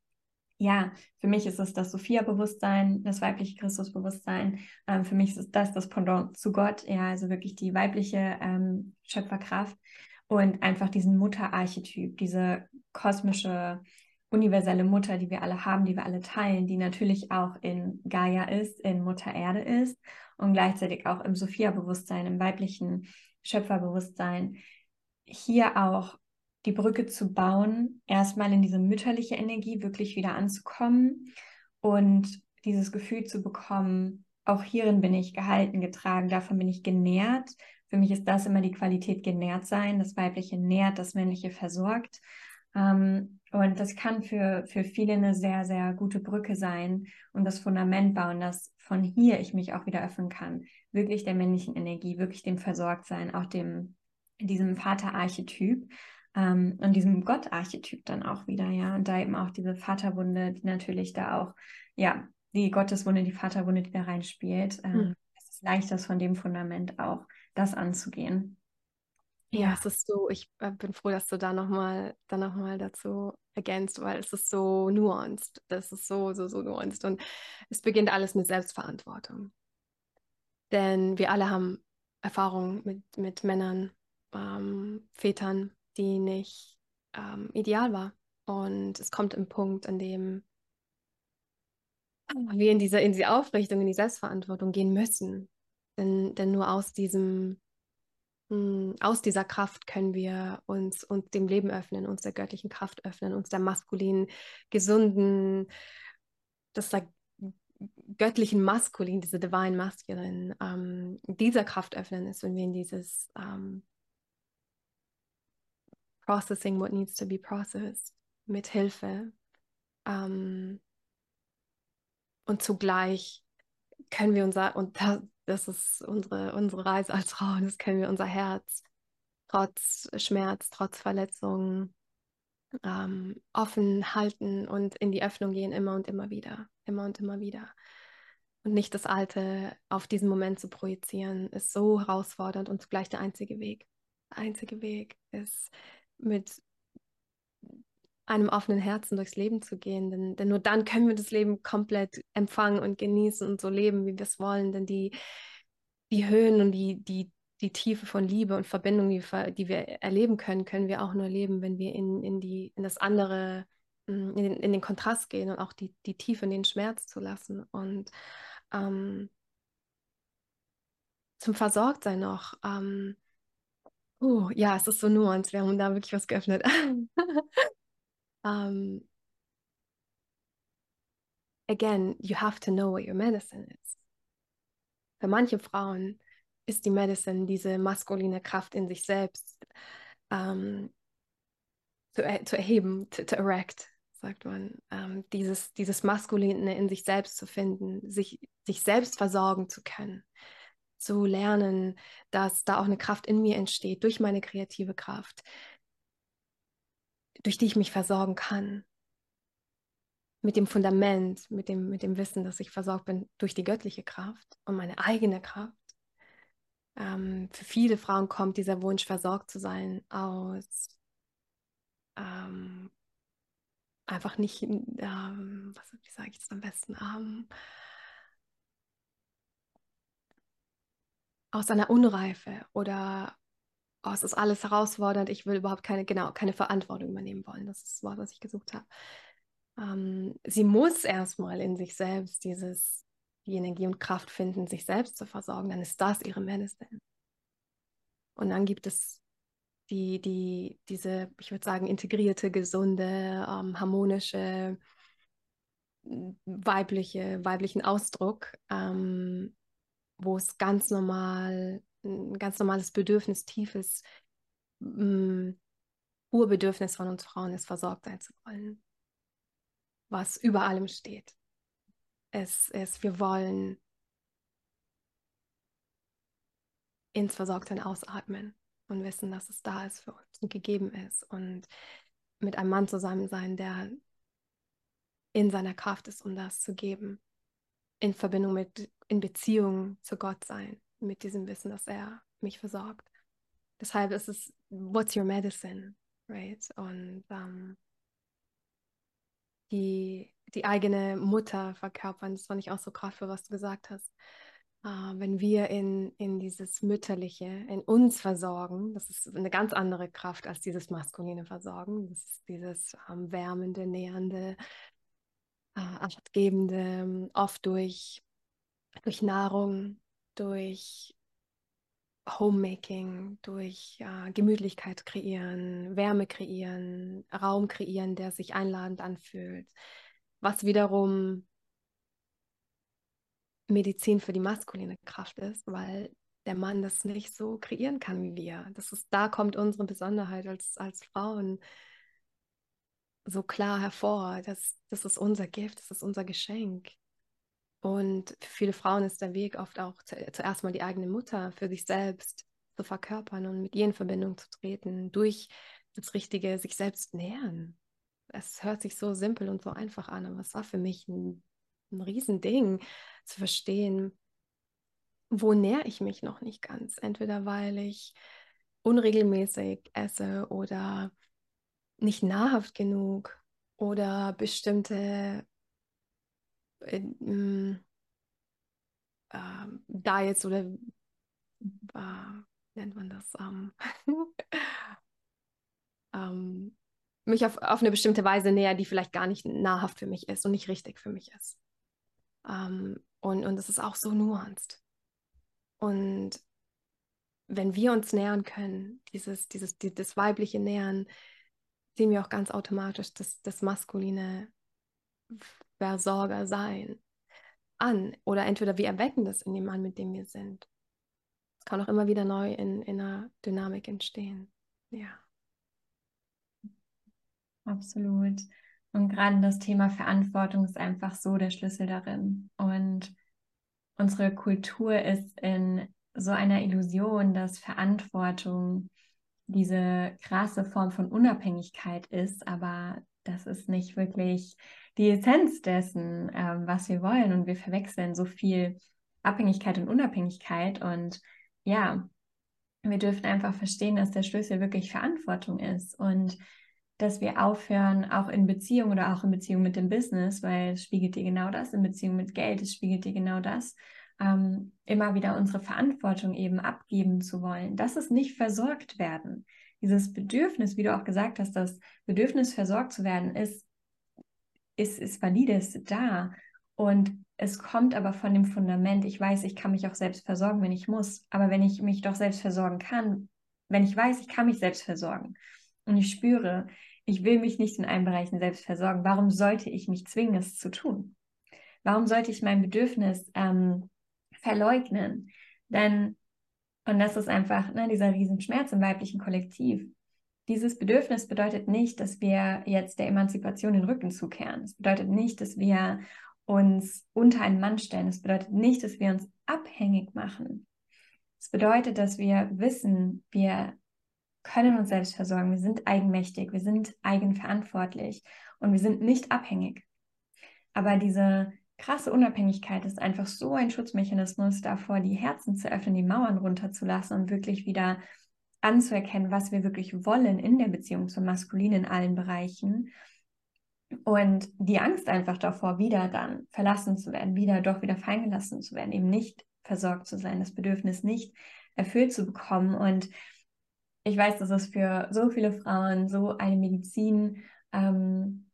ja, für mich ist es das Sophia-Bewusstsein, das weibliche Christus-Bewusstsein. Ähm, für mich ist das das Pendant zu Gott, ja, also wirklich die weibliche ähm, Schöpferkraft und einfach diesen Mutterarchetyp, diese kosmische, universelle Mutter, die wir alle haben, die wir alle teilen, die natürlich auch in Gaia ist, in Mutter Erde ist und gleichzeitig auch im Sophia-Bewusstsein, im weiblichen Schöpferbewusstsein, hier auch die Brücke zu bauen, erstmal in diese mütterliche Energie wirklich wieder anzukommen und dieses Gefühl zu bekommen, auch hierin bin ich gehalten, getragen, davon bin ich genährt. Für mich ist das immer die Qualität genährt sein. Das Weibliche nährt, das Männliche versorgt. Ähm, und das kann für, für viele eine sehr, sehr gute Brücke sein und das Fundament bauen, dass von hier ich mich auch wieder öffnen kann. Wirklich der männlichen Energie, wirklich dem Versorgtsein, auch dem, diesem Vaterarchetyp ähm, und diesem Gott-Archetyp dann auch wieder, ja. Und da eben auch diese Vaterwunde, die natürlich da auch, ja, die Gotteswunde, die Vaterwunde, die da reinspielt. Ähm, hm. Es ist leichter, von dem Fundament auch das anzugehen. Ja, ja, es ist so, ich äh, bin froh, dass du da nochmal noch dazu ergänzt, weil es ist so nuanced. Das ist so, so, so nuanced. Und es beginnt alles mit Selbstverantwortung. Denn wir alle haben Erfahrungen mit, mit Männern, ähm, Vätern, die nicht ähm, ideal war. Und es kommt im Punkt, an dem wir in diese, in diese Aufrichtung, in die Selbstverantwortung gehen müssen. Denn, denn nur aus diesem, mh, hm, aus dieser Kraft können wir uns, uns dem Leben öffnen, uns der göttlichen Kraft öffnen, uns der maskulinen, gesunden, das sagt göttlichen Maskulin, diese Divine Masculine, ähm, dieser Kraft öffnen ist, wenn wir in dieses ähm, processing what needs to be processed mit Hilfe. Ähm, und zugleich können wir unser, und das ist unsere, unsere Reise als Frauen, das können wir unser Herz trotz Schmerz, trotz Verletzungen ähm, offen halten und in die Öffnung gehen, immer und immer wieder, immer und immer wieder. Und nicht das Alte auf diesen Moment zu projizieren, ist so herausfordernd und zugleich der einzige Weg. Der einzige Weg ist mit einem offenen Herzen durchs Leben zu gehen. Denn, denn nur dann können wir das Leben komplett empfangen und genießen und so leben, wie wir es wollen. Denn die, die Höhen und die, die, die Tiefe von Liebe und Verbindung, die, die wir erleben können, können wir auch nur leben, wenn wir in, in, die, in das andere, mm, in den, in den Kontrast gehen und auch die, die Tiefe in den Schmerz zu lassen. Und ähm, zum Versorgtsein noch. Ähm, Oh, ja, es ist so nuanced. Wir haben da wirklich was geöffnet. um, again, you have to know what your medicine is. Für manche Frauen ist die Medicine diese maskuline Kraft in sich selbst, um, zu, er, zu erheben, to, to erect, sagt man. Ähm, dieses, dieses Maskuline in sich selbst zu finden, sich, sich selbst versorgen zu können. Zu lernen, dass da auch eine Kraft in mir entsteht, durch meine kreative Kraft, durch die ich mich versorgen kann. Mit dem Fundament, mit dem, mit dem Wissen, dass ich versorgt bin durch die göttliche Kraft und meine eigene Kraft. Ähm, für viele Frauen kommt dieser Wunsch, versorgt zu sein, aus ähm, einfach nicht, ähm, was, wie sage ich das am besten, ähm, aus einer Unreife oder oh, es ist alles herausfordernd, ich will überhaupt keine, genau, keine Verantwortung übernehmen wollen. Das ist das Wort, was ich gesucht habe. Ähm, sie muss erstmal in sich selbst dieses, die Energie und Kraft finden, sich selbst zu versorgen, dann ist das ihre Medicine. Und dann gibt es die, die, diese, ich würde sagen, integrierte, gesunde, ähm, harmonische, weibliche, weiblichen Ausdruck, ähm, wo es ganz normal, ein ganz normales Bedürfnis, tiefes ähm, Urbedürfnis von uns Frauen ist, versorgt sein zu wollen, was über allem steht. Es ist, wir wollen ins Versorgtsein ausatmen und wissen, dass es da ist für uns und gegeben ist und mit einem Mann zusammen sein, der in seiner Kraft ist, um das zu geben, in Verbindung mit, in Beziehung zu Gott sein, mit diesem Wissen, dass er mich versorgt. Deshalb ist es, what's your medicine, right? Und ähm, die, die eigene Mutter verkörpern, das fand ich auch so kraftvoll, was du gesagt hast äh, wenn wir in, in dieses Mütterliche, in uns versorgen, das ist eine ganz andere Kraft als dieses maskuline Versorgen. Das ist dieses ähm, wärmende, nähernde, äh, achtgebende, oft durch, durch Nahrung, durch Homemaking, durch äh, Gemütlichkeit kreieren, Wärme kreieren, Raum kreieren, der sich einladend anfühlt, was wiederum Medizin für die maskuline Kraft ist, weil der Mann das nicht so kreieren kann wie wir. Das ist, da kommt unsere Besonderheit als, als Frauen so klar hervor. Das, das ist unser Gift, das ist unser Geschenk. Und für viele Frauen ist der Weg oft auch zu, zuerst mal die eigene Mutter für sich selbst zu verkörpern und mit ihr in Verbindung zu treten, durch das richtige sich selbst nähern. Es hört sich so simpel und so einfach an, aber es war für mich ein, ein Riesending, zu verstehen, wo nähere ich mich noch nicht ganz. Entweder weil ich unregelmäßig esse oder nicht nahrhaft genug oder bestimmte äh, äh, Diets oder äh, nennt man das? Ähm, ähm, mich auf, auf eine bestimmte Weise näher, die vielleicht gar nicht nahrhaft für mich ist und nicht richtig für mich ist. Ähm, und, und es ist auch so nuanced. Und wenn wir uns nähern können, dieses, dieses, die, das weibliche Nähern, sehen wir auch ganz automatisch das, das maskuline Versorger sein an. Oder entweder wir erwecken das in dem Mann, mit dem wir sind. Es kann auch immer wieder neu in, in einer Dynamik entstehen. Ja. Absolut. Und gerade das Thema Verantwortung ist einfach so der Schlüssel darin. Und unsere Kultur ist in so einer Illusion, dass Verantwortung diese krasse Form von Unabhängigkeit ist, aber das ist nicht wirklich die Essenz dessen, ähm, was wir wollen. Und wir verwechseln so viel Abhängigkeit und Unabhängigkeit. Und ja, wir dürfen einfach verstehen, dass der Schlüssel wirklich Verantwortung ist. Und dass wir aufhören, auch in Beziehung oder auch in Beziehung mit dem Business, weil es spiegelt dir genau das, in Beziehung mit Geld, es spiegelt dir genau das, ähm, immer wieder unsere Verantwortung eben abgeben zu wollen. Das ist nicht versorgt werden. Dieses Bedürfnis, wie du auch gesagt hast, das Bedürfnis versorgt zu werden, ist, ist, ist valides da. Und es kommt aber von dem Fundament, ich weiß, ich kann mich auch selbst versorgen, wenn ich muss. Aber wenn ich mich doch selbst versorgen kann, wenn ich weiß, ich kann mich selbst versorgen, und ich spüre, ich will mich nicht in allen Bereichen selbst versorgen, warum sollte ich mich zwingen, es zu tun? Warum sollte ich mein Bedürfnis ähm, verleugnen? Denn, und das ist einfach ne, dieser Riesenschmerz im weiblichen Kollektiv, dieses Bedürfnis bedeutet nicht, dass wir jetzt der Emanzipation den Rücken zukehren. Es bedeutet nicht, dass wir uns unter einen Mann stellen. Es bedeutet nicht, dass wir uns abhängig machen. Es bedeutet, dass wir wissen, wir können uns selbst versorgen, wir sind eigenmächtig, wir sind eigenverantwortlich und wir sind nicht abhängig. Aber diese krasse Unabhängigkeit ist einfach so ein Schutzmechanismus davor, die Herzen zu öffnen, die Mauern runterzulassen und wirklich wieder anzuerkennen, was wir wirklich wollen in der Beziehung zum Maskulin in allen Bereichen. Und die Angst einfach davor, wieder dann verlassen zu werden, wieder doch wieder fallen gelassen zu werden, eben nicht versorgt zu sein, das Bedürfnis nicht erfüllt zu bekommen. Und ich weiß, dass es für so viele Frauen so eine Medizin ähm,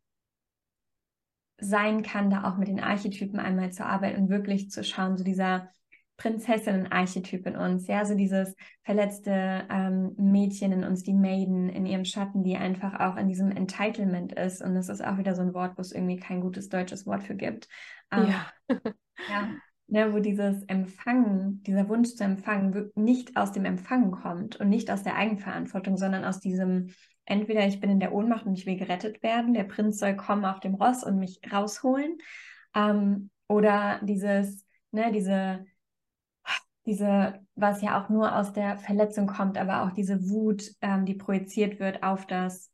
sein kann, da auch mit den Archetypen einmal zu arbeiten und wirklich zu schauen, so dieser Prinzessinnen-Archetyp in uns, ja, so dieses verletzte ähm, Mädchen in uns, die Maiden in ihrem Schatten, die einfach auch in diesem Entitlement ist. Und das ist auch wieder so ein Wort, wo es irgendwie kein gutes deutsches Wort für gibt. Ähm, ja. ja, ne, wo dieses Empfangen, dieser Wunsch zu empfangen, nicht aus dem Empfangen kommt und nicht aus der Eigenverantwortung, sondern aus diesem, entweder ich bin in der Ohnmacht und ich will gerettet werden, der Prinz soll kommen auf dem Ross und mich rausholen, ähm, oder dieses, ne, diese diese, was ja auch nur aus der Verletzung kommt, aber auch diese Wut, ähm, die projiziert wird auf das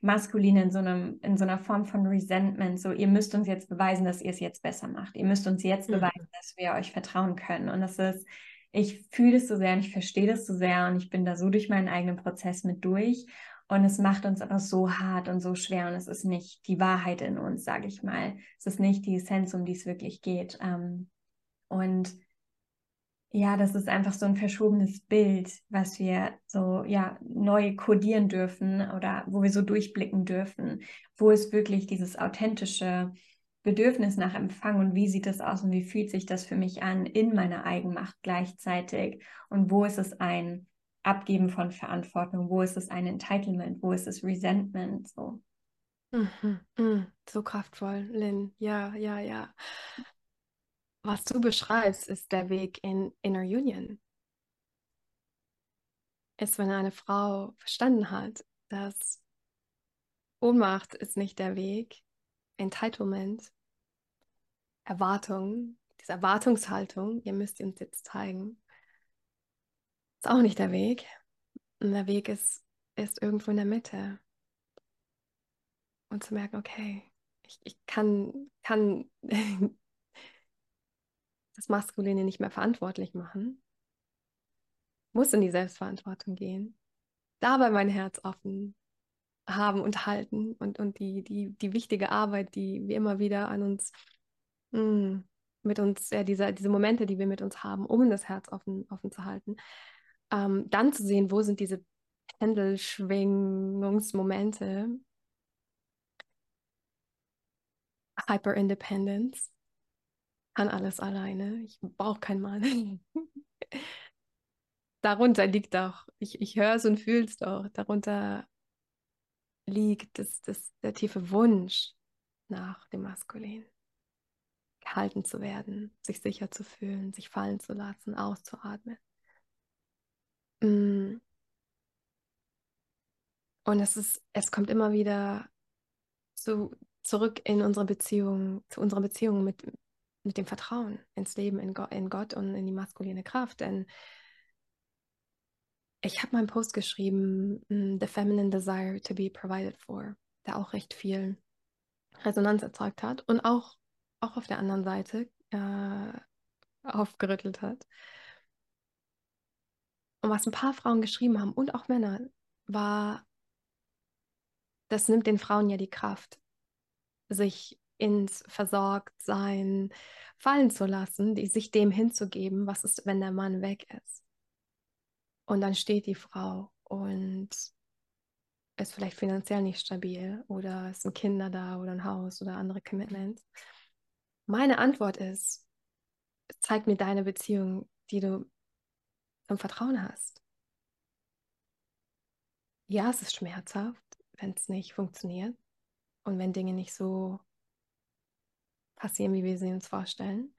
Maskuline in so einem, in so einer Form von Resentment. So, ihr müsst uns jetzt beweisen, dass ihr es jetzt besser macht. Ihr müsst uns jetzt mhm. beweisen, dass wir euch vertrauen können. Und das ist, ich fühle das so sehr und ich verstehe das so sehr und ich bin da so durch meinen eigenen Prozess mit durch. Und es macht uns aber so hart und so schwer und es ist nicht die Wahrheit in uns, sage ich mal. Es ist nicht die Essenz, um die es wirklich geht. Ähm, und ja, das ist einfach so ein verschobenes Bild, was wir so ja neu kodieren dürfen oder wo wir so durchblicken dürfen, wo ist wirklich dieses authentische Bedürfnis nach Empfang und wie sieht das aus und wie fühlt sich das für mich an in meiner Eigenmacht gleichzeitig und wo ist es ein Abgeben von Verantwortung, wo ist es ein Entitlement, wo ist es Resentment, so. Mhm, mh, so kraftvoll, Lynn. Ja, ja, ja. Was du beschreibst, ist der Weg in Inner Union. Ist, wenn eine Frau verstanden hat, dass Ohnmacht ist nicht der Weg, Entitlement, Erwartung, diese Erwartungshaltung, ihr müsst uns jetzt zeigen, ist auch nicht der Weg. Und der Weg ist, ist irgendwo in der Mitte. Und zu merken, okay, ich, ich kann, kann das Maskuline nicht mehr verantwortlich machen, muss in die Selbstverantwortung gehen, dabei mein Herz offen haben und halten und, und die, die, die wichtige Arbeit, die wir immer wieder an uns mh, hm, mit uns, ja, diese, diese Momente, die wir mit uns haben, um das Herz offen, offen zu halten, ähm, dann zu sehen, wo sind diese Pendelschwingungsmomente, Hyper-Independence, kann alles alleine. Ich brauche keinen Mann. darunter liegt auch, ich, ich höre es und fühle es auch, darunter liegt das, das, der tiefe Wunsch nach dem Maskulin. Gehalten zu werden, sich sicher zu fühlen, sich fallen zu lassen, auszuatmen. Mm. Und es ist, es kommt immer wieder zu, zurück in unsere Beziehung, zu unserer Beziehung mit, mit dem Vertrauen ins Leben, in, Go in Gott und in die maskuline Kraft. Denn ich habe meinen Post geschrieben, mm, The Feminine Desire to be Provided for, der auch recht viel Resonanz erzeugt hat und auch, auch auf der anderen Seite äh, aufgerüttelt hat. Und was ein paar Frauen geschrieben haben und auch Männer, war, das nimmt den Frauen ja die Kraft, sich ins Versorgtsein fallen zu lassen, die, sich dem hinzugeben, was ist, wenn der Mann weg ist. Und dann steht die Frau und ist vielleicht finanziell nicht stabil oder es sind Kinder da oder ein Haus oder andere Commitments. Meine Antwort ist, zeig mir deine Beziehung, die du zum Vertrauen hast. Ja, es ist schmerzhaft, wenn es nicht funktioniert und wenn Dinge nicht so passieren, wie wir sie uns vorstellen.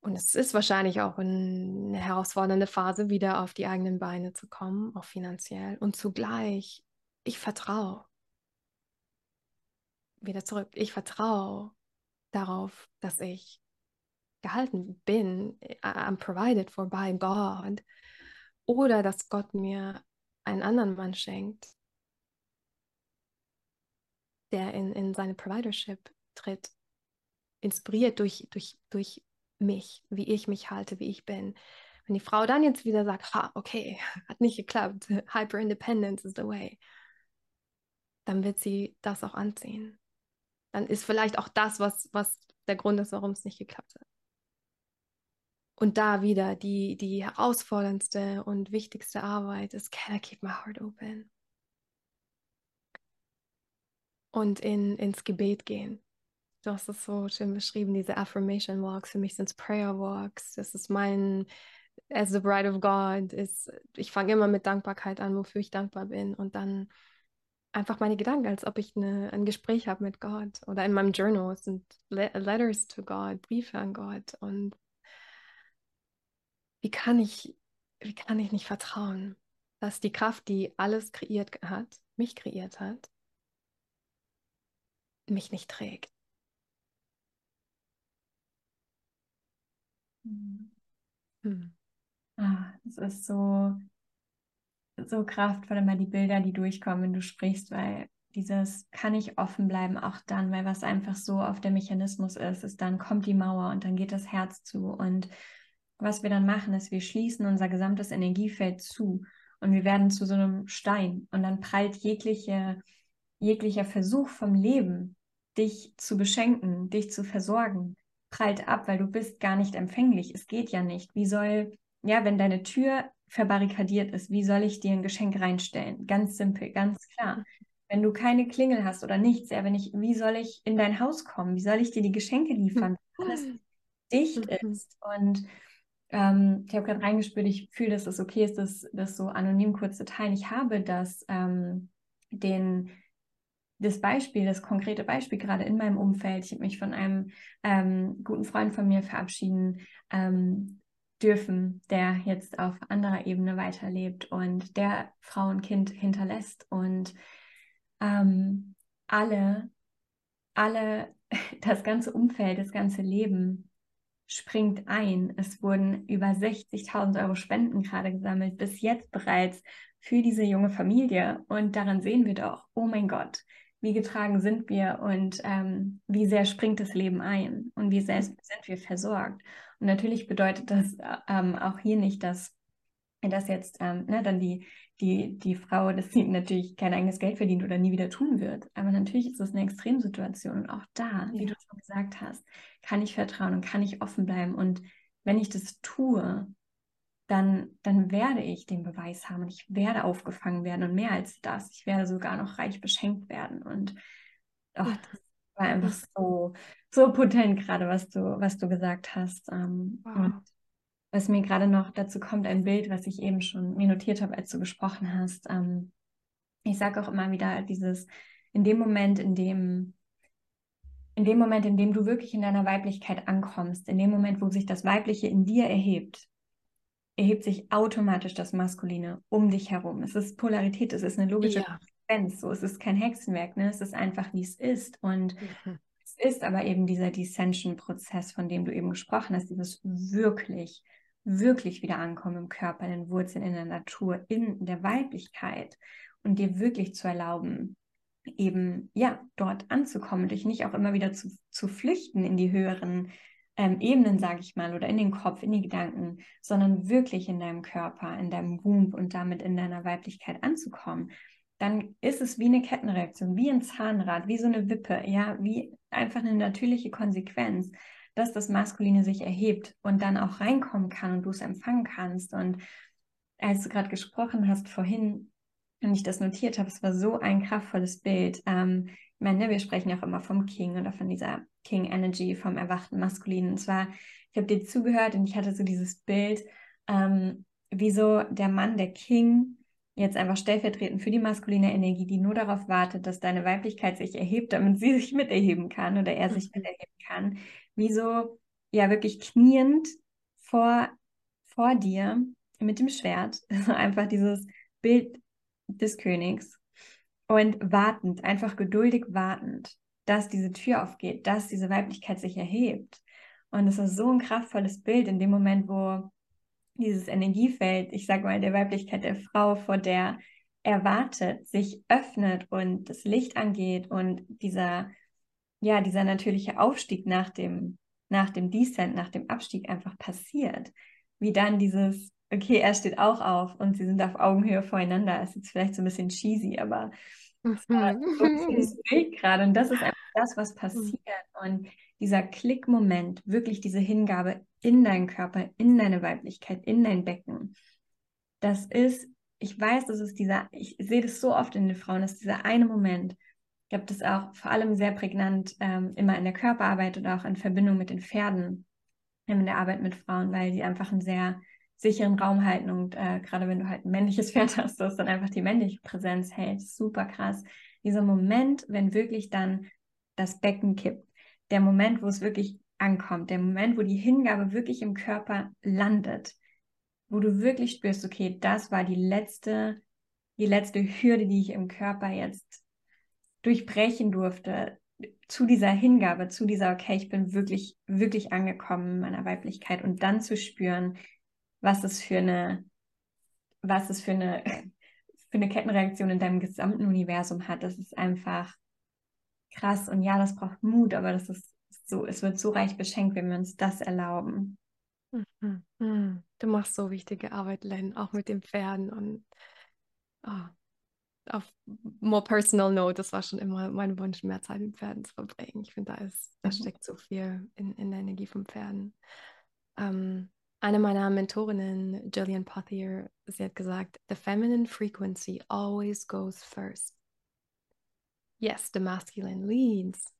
Und es ist wahrscheinlich auch eine herausfordernde Phase, wieder auf die eigenen Beine zu kommen, auch finanziell. Und zugleich, ich vertraue. Wieder zurück. Ich vertraue darauf, dass ich gehalten bin, I'm provided for by God. Oder dass Gott mir einen anderen Mann schenkt, der in, in seine Providership tritt, inspiriert durch, durch, durch mich, wie ich mich halte, wie ich bin. Wenn die Frau dann jetzt wieder sagt, ha, okay, hat nicht geklappt, Hyper Independence is the way, dann wird sie das auch anziehen. Dann ist vielleicht auch das, was, was der Grund ist, warum es nicht geklappt hat. Und da wieder die, die herausforderndste und wichtigste Arbeit ist, can I keep my heart open? Und in, ins Gebet gehen. Du hast es so schön beschrieben, diese Affirmation Walks. Für mich sind es Prayer Walks. Das ist mein, as the bride of God, ist, ich fange immer mit Dankbarkeit an, wofür ich dankbar bin. Und dann einfach meine Gedanken, als ob ich eine, ein Gespräch habe mit Gott. Oder in meinem Journal sind Letters to God, Briefe an Gott. Und wie kann ich, wie kann ich nicht vertrauen, dass die Kraft, die alles kreiert hat, mich kreiert hat, mich nicht trägt. Hm. Ah, das ist so, so kraftvoll immer die Bilder, die durchkommen, wenn du sprichst, weil dieses kann ich offen bleiben, auch dann, weil was einfach so auf der Mechanismus ist, ist dann kommt die Mauer und dann geht das Herz zu. Und was wir dann machen, ist, wir schließen unser gesamtes Energiefeld zu und wir werden zu so einem Stein. Und dann prallt jegliche, jeglicher Versuch vom Leben, dich zu beschenken, dich zu versorgen, prallt ab, weil du bist gar nicht empfänglich. Es geht ja nicht. Wie soll, ja, wenn deine Tür verbarrikadiert ist, wie soll ich dir ein Geschenk reinstellen? Ganz simpel, ganz klar. Wenn du keine Klingel hast oder nichts, ja, wenn ich, wie soll ich in dein Haus kommen? Wie soll ich dir die Geschenke liefern? Wenn alles dicht mhm. ist. Und ähm, ich habe gerade reingespürt, ich fühle, dass es okay ist, das, das so anonym kurz zu teilen. Ich habe das, ähm, den das Beispiel, das konkrete Beispiel gerade in meinem Umfeld. Ich habe mich von einem ähm, guten Freund von mir verabschieden ähm, dürfen, der jetzt auf anderer Ebene weiterlebt und der Frau und Kind hinterlässt und ähm, alle, alle, das ganze Umfeld, das ganze Leben springt ein. Es wurden über 60.000 Euro Spenden gerade gesammelt, bis jetzt bereits für diese junge Familie. Und daran sehen wir doch, oh mein Gott, wie getragen sind wir und ähm, wie sehr springt das Leben ein und wie sehr sind wir versorgt. Und natürlich bedeutet das ähm, auch hier nicht, dass, dass jetzt ähm, ne, dann die, die, die Frau, dass sie natürlich kein eigenes Geld verdient oder nie wieder tun wird. Aber natürlich ist das eine Extremsituation. Und auch da, ja. wie du schon gesagt hast, kann ich vertrauen und kann ich offen bleiben. Und wenn ich das tue, dann, dann werde ich den Beweis haben und ich werde aufgefangen werden und mehr als das, ich werde sogar noch reich beschenkt werden. Und oh, das war einfach so, so potent gerade, was du, was du gesagt hast. Ähm, wow. Und was mir gerade noch dazu kommt, ein Bild, was ich eben schon mir notiert habe, als du gesprochen hast. Ähm, ich sage auch immer wieder dieses, in dem Moment, in dem in dem Moment, in dem du wirklich in deiner Weiblichkeit ankommst, in dem Moment, wo sich das Weibliche in dir erhebt, erhebt sich automatisch das Maskuline um dich herum. Es ist Polarität, es ist eine logische ja. Konsequenz. So, es ist kein Hexenwerk, ne? Es ist einfach, wie es ist. Und mhm. es ist aber eben dieser Descension-Prozess, von dem du eben gesprochen hast, dieses wirklich, wirklich wieder ankommen im Körper, in den Wurzeln, in der Natur, in der Weiblichkeit und dir wirklich zu erlauben, eben ja dort anzukommen, dich nicht auch immer wieder zu, zu flüchten in die höheren ähm, Ebenen, sage ich mal, oder in den Kopf, in die Gedanken, sondern wirklich in deinem Körper, in deinem Wump und damit in deiner Weiblichkeit anzukommen, dann ist es wie eine Kettenreaktion, wie ein Zahnrad, wie so eine Wippe, ja, wie einfach eine natürliche Konsequenz, dass das Maskuline sich erhebt und dann auch reinkommen kann und du es empfangen kannst. Und als du gerade gesprochen hast vorhin, und ich das notiert habe, es war so ein kraftvolles Bild. Ähm, ich meine, wir sprechen ja auch immer vom King oder von dieser King Energy, vom erwachten Maskulinen. Und zwar, ich habe dir zugehört und ich hatte so dieses Bild, ähm, wie so der Mann, der King, jetzt einfach stellvertretend für die maskuline Energie, die nur darauf wartet, dass deine Weiblichkeit sich erhebt, damit sie sich miterheben kann oder er sich mhm. miterheben kann, wie so ja wirklich kniend vor, vor dir mit dem Schwert. einfach dieses Bild des Königs. Und wartend, einfach geduldig wartend, dass diese Tür aufgeht, dass diese Weiblichkeit sich erhebt. Und es ist so ein kraftvolles Bild in dem Moment, wo dieses Energiefeld, ich sage mal, der Weiblichkeit der Frau, vor der er wartet, sich öffnet und das Licht angeht und dieser, ja, dieser natürliche Aufstieg nach dem, nach dem Descent, nach dem Abstieg einfach passiert. Wie dann dieses, okay, er steht auch auf und sie sind auf Augenhöhe voreinander. Ist jetzt vielleicht so ein bisschen cheesy, aber das war so ein Bild gerade. Und das ist einfach das, was passiert. Und dieser Klickmoment, wirklich diese Hingabe in deinen Körper, in deine Weiblichkeit, in dein Becken, das ist, ich weiß, das ist dieser, ich sehe das so oft in den Frauen, dass dieser eine Moment, ich glaube, das auch vor allem sehr prägnant ähm, immer in der Körperarbeit oder auch in Verbindung mit den Pferden, in der Arbeit mit Frauen, weil die einfach einen sehr sicheren Raum halten und äh, gerade wenn du halt ein männliches Pferd hast, das dann einfach die männliche Präsenz hält, super krass. Dieser Moment, wenn wirklich dann das Becken kippt, der Moment, wo es wirklich ankommt, der Moment, wo die Hingabe wirklich im Körper landet, wo du wirklich spürst, okay, das war die letzte, die letzte Hürde, die ich im Körper jetzt durchbrechen durfte, zu dieser Hingabe, zu dieser, okay, ich bin wirklich, wirklich angekommen in meiner Weiblichkeit und dann zu spüren, was es für eine, was es für eine, für eine Kettenreaktion in deinem gesamten Universum hat. Das ist einfach krass. Und ja, das braucht Mut, aber das ist so, es wird so reich beschenkt, wenn wir uns das erlauben. Mhm. mhm. Du machst so wichtige Arbeit, Len, auch mit den Pferden und oh, auf more personal note, das war schon immer mein Wunsch, mehr Zeit mit Pferden zu verbringen. Ich finde, da ist, da mhm. steckt so viel in, in der Energie von Pferden. Ähm, eine meiner Mentorinnen, Jillian Pothier, sie hat gesagt, the feminine frequency always goes first. Yes, the masculine leads,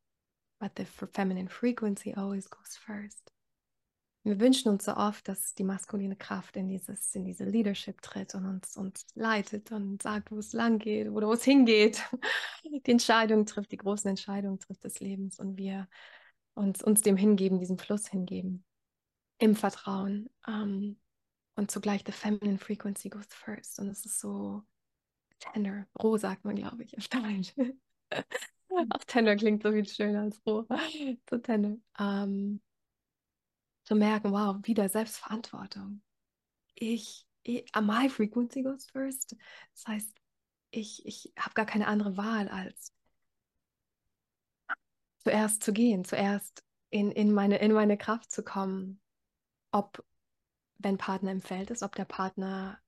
but the feminine frequency always goes first. Wir wünschen uns so oft, dass die maskuline Kraft in, dieses, in diese Leadership tritt und uns, uns leitet und sagt, wo es lang geht oder wo es hingeht. Die Entscheidung trifft, die großen Entscheidungen trifft des Lebens und wir uns, uns dem hingeben, diesem Fluss hingeben, im Vertrauen. Um, ähm, und zugleich the feminine frequency goes first. Und es ist so tender. Roh sagt man, glaube ich, auf Deutsch. Auch Tender klingt so viel schöner als roh. So Tender. Ähm, zu merken, wow, wieder Selbstverantwortung. Ich, ich my frequency goes first. Das heißt, ich, ich habe gar keine andere Wahl, als zuerst zu gehen, zuerst in, in, meine, in meine Kraft zu kommen. Ob, wenn Partner im Feld ist, ob der Partner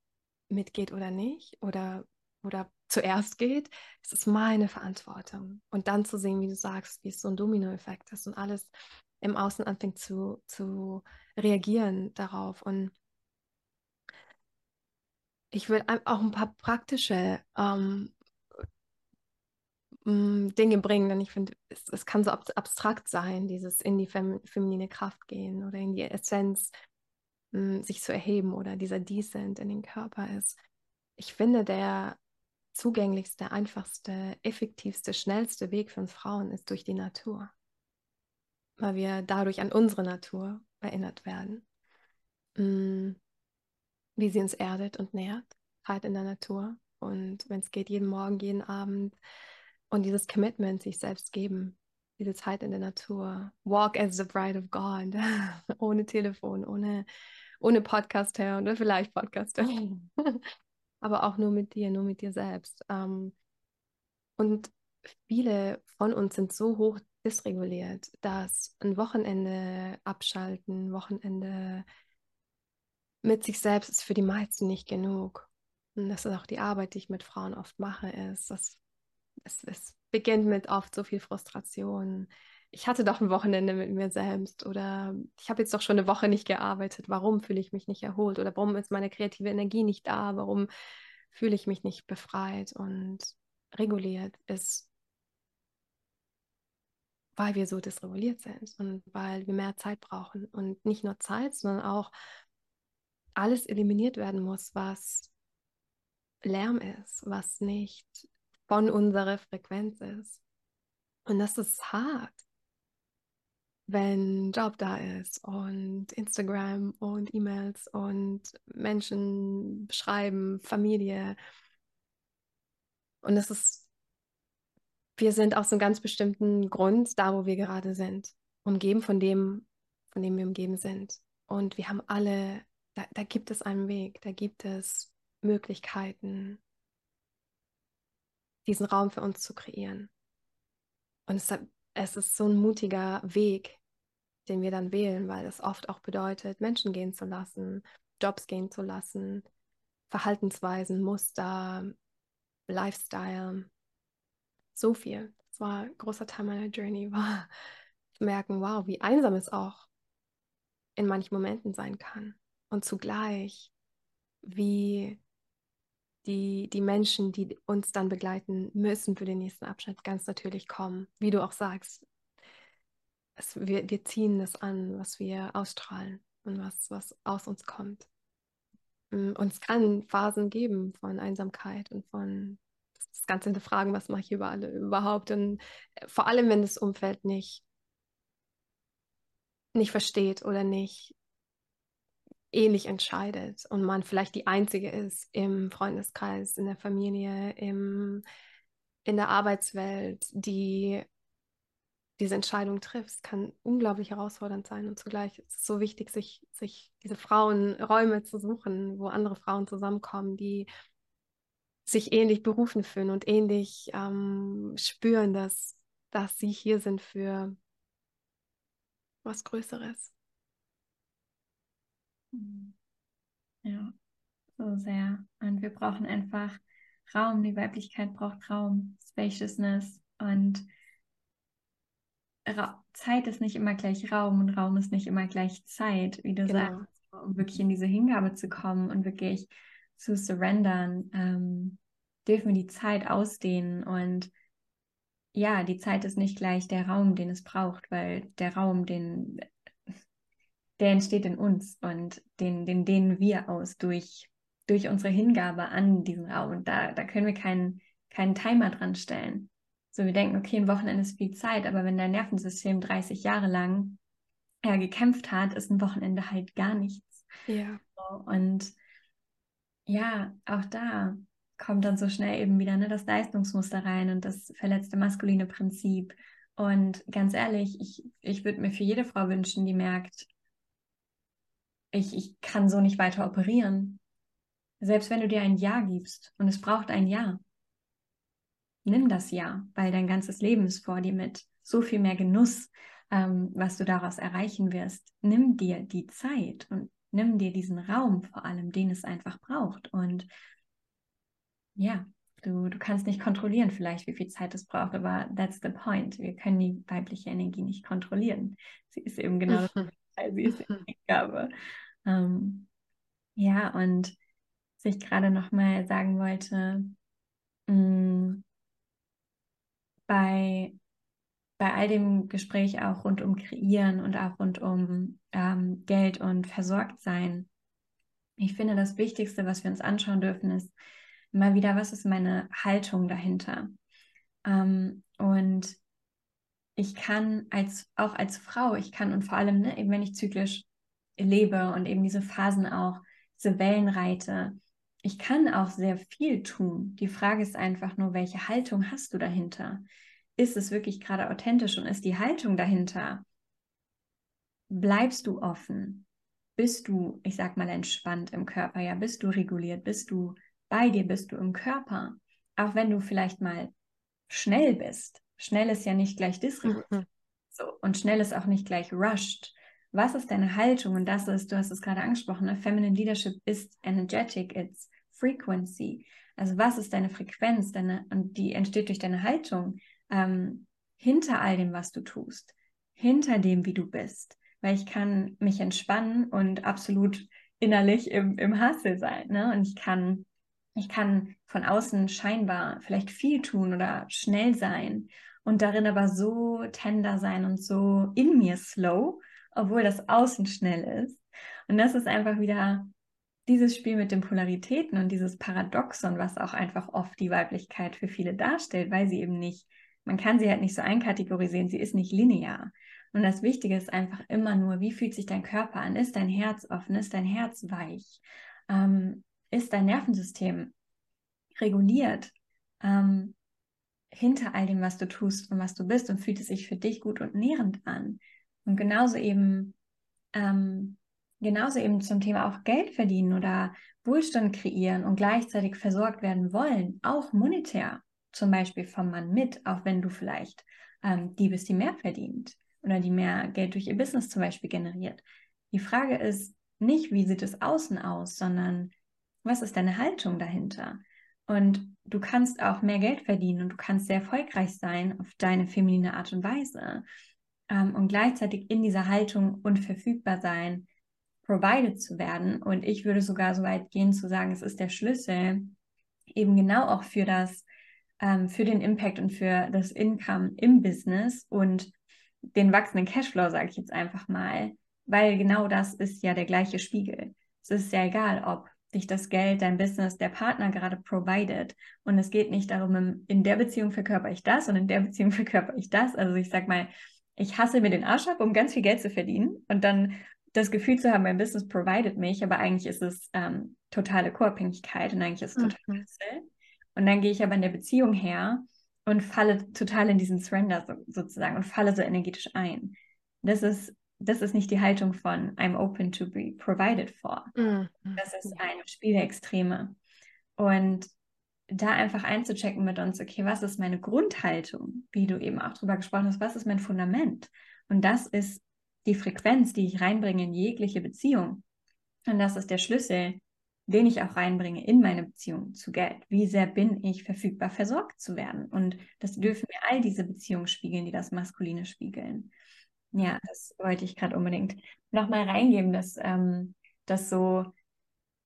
mitgeht oder nicht, oder, oder zuerst geht, es ist meine Verantwortung. Und dann zu sehen, wie du sagst, wie es so ein Dominoeffekt ist und alles im Außen anfängt zu, zu reagieren darauf. Und ich will auch ein paar praktische ähm, Dinge bringen, denn ich finde, es, es, kann so ab abstrakt sein, dieses in die fem feminine Kraft gehen oder in die Essenz mh, sich zu erheben oder dieser Descent in den Körper ist. Ich finde, der zugänglichste, einfachste, effektivste, schnellste Weg für uns Frauen ist durch die Natur. Weil wir dadurch an unsere Natur erinnert werden. Mm, wie sie uns erdet und nährt, halt in der Natur. Und wenn es geht, jeden Morgen, jeden Abend. Und dieses Commitment sich selbst geben, diese Zeit in der Natur. Walk as the bride of God. ohne Telefon, ohne, ohne Podcast her oder vielleicht Podcast aber auch nur mit dir, nur mit dir selbst. Ähm, und viele von uns sind so hoch dysreguliert, dass ein Wochenende abschalten, Wochenende mit sich selbst ist für die meisten nicht genug. Und das ist auch die Arbeit, die ich mit Frauen oft mache, ist, dass es, es beginnt mit oft so viel Frustration. Ich hatte doch ein Wochenende mit mir selbst oder ich habe jetzt doch schon eine Woche nicht gearbeitet. Warum fühle ich mich nicht erholt oder warum ist meine kreative Energie nicht da? Warum fühle ich mich nicht befreit und reguliert? Ist, weil wir so dysreguliert sind und weil wir mehr Zeit brauchen und nicht nur Zeit, sondern auch alles eliminiert werden muss, was Lärm ist, was nicht von unserer Frequenz ist. Und das ist hart wenn Job da ist und Instagram und E-Mails und Menschen schreiben, Familie. Und es ist, wir sind aus einem ganz bestimmten Grund da, wo wir gerade sind, umgeben von dem, von dem wir umgeben sind. Und wir haben alle, da, da gibt es einen Weg, da gibt es Möglichkeiten, diesen Raum für uns zu kreieren. Und es, es ist so ein mutiger Weg, den wir dann wählen, weil es oft auch bedeutet, Menschen gehen zu lassen, Jobs gehen zu lassen, Verhaltensweisen, Muster, Lifestyle. So viel. Das war ein großer Teil meiner Journey, war zu merken, wow, wie einsam es auch in manchen Momenten sein kann. Und zugleich, wie die, die Menschen, die uns dann begleiten müssen für den nächsten Abschnitt, ganz natürlich kommen. Wie du auch sagst, es, wir, wir ziehen das an, was wir ausstrahlen und was, was aus uns kommt. Mm, und es kann Phasen geben von Einsamkeit und von das Ganze hinterfragen, was mache ich überall, überhaupt. Und äh, vor allem, wenn das Umfeld nicht, nicht versteht oder nicht ähnlich entscheidet und man vielleicht die Einzige ist im Freundeskreis, in der Familie, im, in der Arbeitswelt, die diese Entscheidung trifft, kann unglaublich herausfordernd sein und zugleich ist es so wichtig, sich, sich diese Frauenräume zu suchen, wo andere Frauen zusammenkommen, die sich ähnlich berufen fühlen und ähnlich ähm, spüren, dass, dass sie hier sind für was Größeres. Ja, so sehr. Und wir brauchen einfach Raum. Die Weiblichkeit braucht Raum, Spaciousness. Und Ra Zeit ist nicht immer gleich Raum und Raum ist nicht immer gleich Zeit, wie du genau. sagst, um wirklich in diese Hingabe zu kommen und wirklich zu surrendern, ähm, dürfen wir die Zeit ausdehnen und ja, die Zeit ist nicht gleich der Raum, den es braucht, weil der Raum, den der entsteht in uns und den, den dehnen wir aus durch, durch unsere Hingabe an diesen Raum. Und da, da können wir keinen, keinen Timer dran stellen. So, wir denken, okay, ein Wochenende ist viel Zeit, aber wenn dein Nervensystem 30 Jahre lang ja, gekämpft hat, ist ein Wochenende halt gar nichts. Ja. Und ja, auch da kommt dann so schnell eben wieder ne, das Leistungsmuster rein und das verletzte maskuline Prinzip. Und ganz ehrlich, ich, ich würde mir für jede Frau wünschen, die merkt, ich, ich kann so nicht weiter operieren. Selbst wenn du dir ein Ja gibst und es braucht ein Ja, nimm das Ja, weil dein ganzes Leben ist vor dir mit so viel mehr Genuss, ähm, was du daraus erreichen wirst. Nimm dir die Zeit und nimm dir diesen Raum vor allem, den es einfach braucht. Und ja, du, du kannst nicht kontrollieren vielleicht, wie viel Zeit es braucht, aber that's the point. Wir können die weibliche Energie nicht kontrollieren. Sie ist eben genau das, sie ist die Gabe. Ähm, ja, und was ich gerade nochmal sagen wollte, mh, mm, bei, bei all dem Gespräch auch rund um Kreieren und auch rund um ähm, Geld und Versorgtsein, ich finde, das Wichtigste, was wir uns anschauen dürfen, ist immer wieder, was ist meine Haltung dahinter? Ähm, und ich kann als auch als Frau, ich kann und vor allem, ne, eben wenn ich zyklisch lebe und eben diese Phasen auch, diese Wellen reite. Ich kann auch sehr viel tun. Die Frage ist einfach nur, welche Haltung hast du dahinter? Ist es wirklich gerade authentisch und ist die Haltung dahinter? Bleibst du offen? Bist du, ich sag mal, entspannt im Körper? Ja, bist du reguliert? Bist du bei dir? Bist du im Körper? Auch wenn du vielleicht mal schnell bist. Schnell ist ja nicht gleich dysreguliert. Mhm. So, und schnell ist auch nicht gleich rushed was ist deine Haltung? Und das ist, du hast es gerade angesprochen, ne? Feminine Leadership ist energetic, it's frequency. Also was ist deine Frequenz? Deine, und die entsteht durch deine Haltung ähm, hinter all dem, was du tust, hinter dem, wie du bist. Weil ich kann mich entspannen und absolut innerlich im, im Hustle sein. Ne? Und ich kann, ich kann von außen scheinbar vielleicht viel tun oder schnell sein und darin aber so tender sein und so in mir slow obwohl das Außen schnell ist. Und das ist einfach wieder dieses Spiel mit den Polaritäten und dieses Paradoxon, was auch einfach oft die Weiblichkeit für viele darstellt, weil sie eben nicht, man kann sie halt nicht so einkategorisieren, sie ist nicht linear. Und das Wichtige ist einfach immer nur, wie fühlt sich dein Körper an? Ist dein Herz offen? Ist dein Herz weich? Ähm, ist dein Nervensystem reguliert ähm, hinter all dem, was du tust und was du bist und fühlt es sich für dich gut und nährend an? Und genauso eben, ähm, genauso eben zum Thema auch Geld verdienen oder Wohlstand kreieren und gleichzeitig versorgt werden wollen, auch monetär, zum Beispiel vom Mann mit, auch wenn du vielleicht ähm, die bist, die mehr verdient oder die mehr Geld durch ihr Business zum Beispiel generiert. Die Frage ist nicht, wie sieht es außen aus, sondern was ist deine Haltung dahinter? Und du kannst auch mehr Geld verdienen und du kannst sehr erfolgreich sein auf deine feminine Art und Weise ähm, und gleichzeitig in dieser Haltung unverfügbar sein, provided zu werden. Und ich würde sogar so weit gehen zu sagen, es ist der Schlüssel eben genau auch für das, ähm, für den Impact und für das Income im Business und den wachsenden Cashflow, sage ich jetzt einfach mal, weil genau das ist ja der gleiche Spiegel. Es ist ja egal, ob dich das Geld, dein Business, der Partner gerade provided. Und es geht nicht darum, in der Beziehung verkörper ich das und in der Beziehung verkörper ich das. Also ich sag mal, ich hasse mir den Arsch ab, um ganz viel Geld zu verdienen und dann das Gefühl zu haben, mein Business provided mich, aber eigentlich ist es ähm, totale Co-Abhängigkeit und eigentlich ist es total mhm. Und dann gehe ich aber in der Beziehung her und falle total in diesen Surrender so, sozusagen und falle so energetisch ein. Das ist das ist nicht die Haltung von I'm open to be provided for. Mhm. Das ist ein Spiel der Extreme. Und da einfach einzuchecken mit uns, okay, was ist meine Grundhaltung, wie du eben auch drüber gesprochen hast, was ist mein Fundament? Und das ist die Frequenz, die ich reinbringe in jegliche Beziehung. Und das ist der Schlüssel, den ich auch reinbringe in meine Beziehung zu Geld. Wie sehr bin ich verfügbar, versorgt zu werden? Und das dürfen mir all diese Beziehungen spiegeln, die das Maskuline spiegeln. Ja, das wollte ich gerade unbedingt nochmal reingeben, dass ähm, das so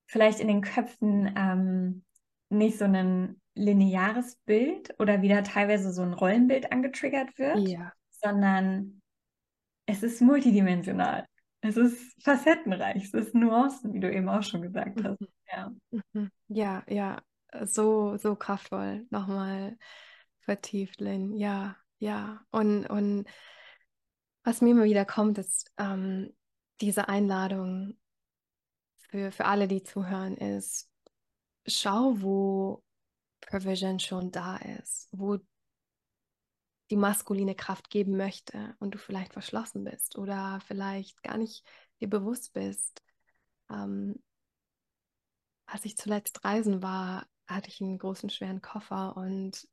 vielleicht in den Köpfen ähm, nicht so ein lineares Bild oder wieder teilweise so ein Rollenbild angetriggert wird, ja. sondern es ist multidimensional. Es ist facettenreich, es ist Nuancen, wie du eben auch schon gesagt hast. Mhm. Ja, mhm. ja, ja, so, so kraftvoll nochmal vertieft, Lynn. Ja, ja. Und, und was mir immer wieder kommt, ist ähm, diese Einladung für, für alle, die zuhören, ist, schau, wo Provision schon da ist, wo die maskuline Kraft geben möchte und du vielleicht verschlossen bist oder vielleicht gar nicht dir bewusst bist. Ähm, als ich zuletzt reisen war, hatte ich einen großen, schweren Koffer und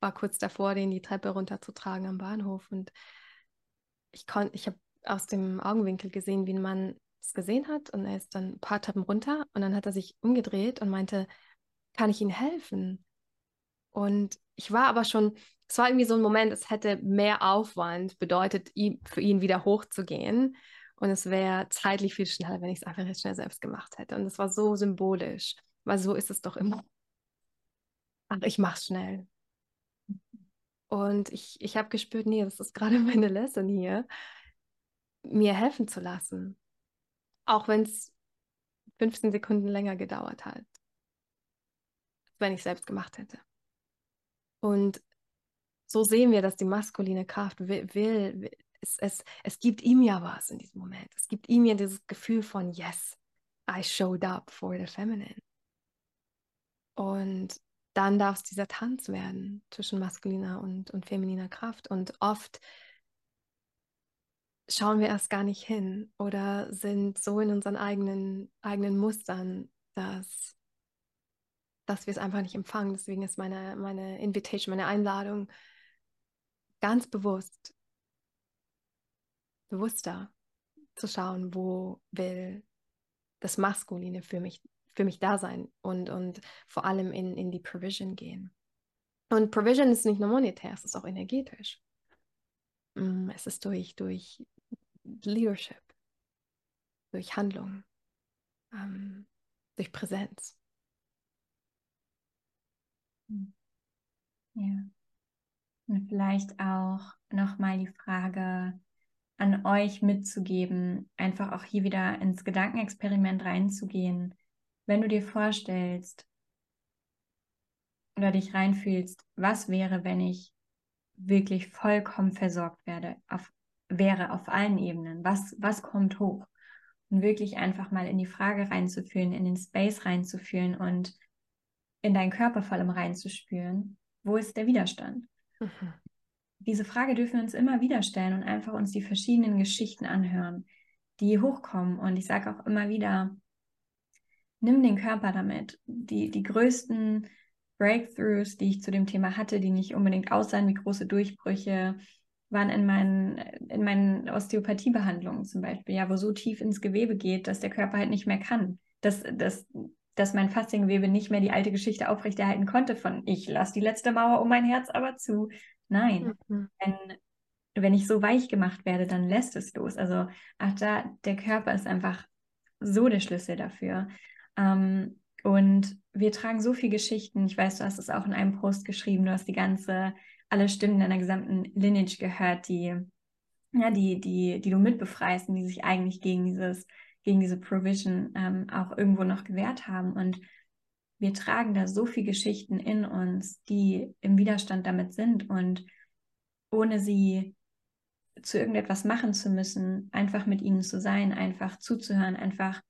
war kurz davor, den die Treppe runterzutragen am Bahnhof und ich konnte, ich habe aus dem Augenwinkel gesehen, wie ein Mann es gesehen hat und er ist dann ein paar Treppen runter und dann hat er sich umgedreht und meinte, kann ich Ihnen helfen? Und ich war aber schon, es war irgendwie so ein Moment, es hätte mehr Aufwand bedeutet, für ihn wieder hochzugehen. Und es wäre zeitlich viel schneller, wenn ich es einfach jetzt schnell selbst gemacht hätte. Und es war so symbolisch, weil so ist es doch immer. Ach, ich mach's schnell. Und ich, ich habe gespürt, nee, das ist gerade meine Lesson hier, mir helfen zu lassen. Auch wenn es 15 Sekunden länger gedauert hat, wenn ich selbst gemacht hätte. Und so sehen wir, dass die maskuline Kraft will, will es, es, es gibt ihm ja was in diesem Moment. Es gibt ihm ja dieses Gefühl von, yes, I showed up for the feminine. Und dann darf es dieser Tanz werden zwischen maskuliner und, und femininer Kraft. Und oft schauen wir erst gar nicht hin oder sind so in unseren eigenen, eigenen Mustern, dass, dass wir es einfach nicht empfangen. Deswegen ist meine, meine Invitation, meine Einladung ganz bewusst, bewusster zu schauen, wo will das Maskuline für mich für mich da sein und, und vor allem in, in die Provision gehen. Und Provision ist nicht nur monetär, es ist auch energetisch. Mm, es ist durch, durch Leadership, durch Handlung, ähm, durch Präsenz. Ja. Und vielleicht auch nochmal die Frage an euch mitzugeben, einfach auch hier wieder ins Gedankenexperiment reinzugehen wenn du dir vorstellst oder dich reinfühlst, was wäre, wenn ich wirklich vollkommen versorgt werde, auf wäre auf allen Ebenen. Was, was kommt hoch? Und wirklich einfach mal in die Frage reinzufühlen, in den Space reinzufühlen und in deinen Körper vor allem reinzuspüren. Wo ist der Widerstand? Mhm. Diese Frage dürfen wir uns immer wieder stellen und einfach uns die verschiedenen Geschichten anhören, die hochkommen. Und ich sage auch immer wieder, nimm den Körper damit. Die, die größten Breakthroughs, die ich zu dem Thema hatte, die nicht unbedingt aussahen wie große Durchbrüche, waren in meinen, in meinen Osteopathiebehandlungen zum Beispiel, ja, wo so tief ins Gewebe geht, dass der Körper halt nicht mehr kann. Dass, dass, dass mein Fasziengewebe nicht mehr die alte Geschichte aufrechterhalten konnte von ich lasse die letzte Mauer um mein Herz aber zu. Nein. Mhm. Wenn, wenn ich so weich gemacht werde, dann lässt es los. Also ach da, der Körper ist einfach so der Schlüssel dafür. Ähm, und wir tragen so viele Geschichten. Ich weiß, du hast es auch in einem Post geschrieben. Du hast die ganze, alle Stimmen deiner gesamten Lineage gehört, die, ja, die, die, die du mitbefreist und die sich eigentlich gegen dieses, gegen diese Provision ähm, auch irgendwo noch gewehrt haben. Und wir tragen da so viele Geschichten in uns, die im Widerstand damit sind und ohne sie zu irgendetwas machen zu müssen, einfach mit ihnen zu sein, einfach zuzuhören, einfach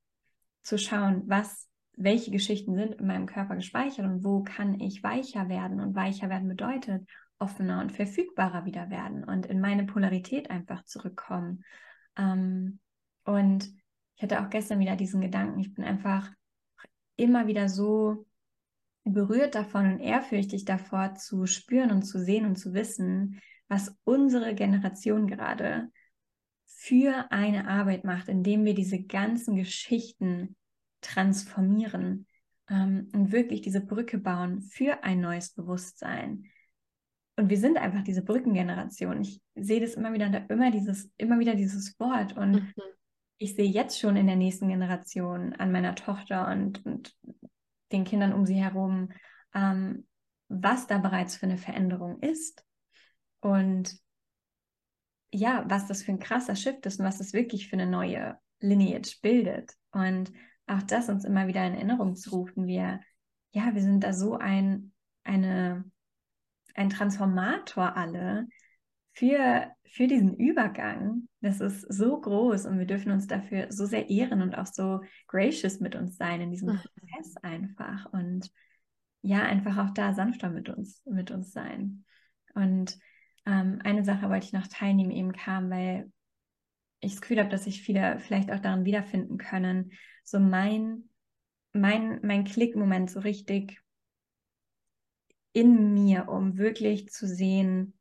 zu schauen, was welche Geschichten sind in meinem Körper gespeichert und wo kann ich weicher werden. Und weicher werden bedeutet offener und verfügbarer wieder werden und in meine Polarität einfach zurückkommen. Ähm, und ich hatte auch gestern wieder diesen Gedanken, ich bin einfach immer wieder so berührt davon und ehrfürchtig davor zu spüren und zu sehen und zu wissen, was unsere Generation gerade für eine Arbeit macht, indem wir diese ganzen Geschichten transformieren ähm, und wirklich diese Brücke bauen für ein neues Bewusstsein. Und wir sind einfach diese Brückengeneration. Ich sehe das immer wieder, immer dieses, immer wieder dieses Wort. Und mhm. ich sehe jetzt schon in der nächsten Generation an meiner Tochter und, und den Kindern um sie herum, ähm, was da bereits für eine Veränderung ist. Und ja, was das für ein krasser Shift ist und was das wirklich für eine neue Lineage bildet. Und auch das uns immer wieder in Erinnerung zu rufen. Wir, ja, wir sind da so ein, eine, ein Transformator alle für, für diesen Übergang. Das ist so groß und wir dürfen uns dafür so sehr ehren und auch so gracious mit uns sein in diesem mhm. Prozess einfach. Und ja, einfach auch da sanfter mit uns, mit uns sein. Und ähm, eine Sache wollte ich noch teilnehmen, eben kam, weil ich das Gefühl habe, dass sich viele vielleicht auch darin wiederfinden können, so mein, mein, mein Klickmoment so richtig in mir, um wirklich zu sehen,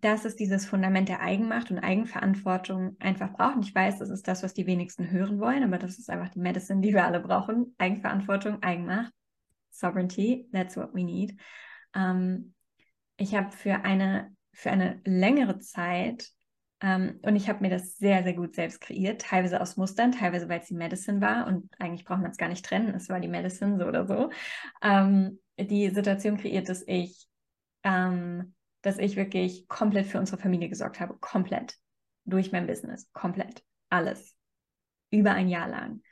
dass es dieses Fundament der Eigenmacht und Eigenverantwortung einfach braucht. Und ich weiß, das ist das, was die wenigsten hören wollen, aber das ist einfach die Medicine, die wir alle brauchen. Eigenverantwortung, Eigenmacht, Sovereignty, that's what we need. Ähm, ich habe für eine, für eine längere Zeit ähm, und ich habe mir das sehr, sehr gut selbst kreiert, teilweise aus Mustern, teilweise weil es die Medicine war und eigentlich braucht man es gar nicht trennen, es war die Medicine so oder so. Ähm, die Situation kreiert, dass ich, ähm, dass ich wirklich komplett für unsere Familie gesorgt habe, komplett durch mein Business, komplett alles, über ein Jahr lang.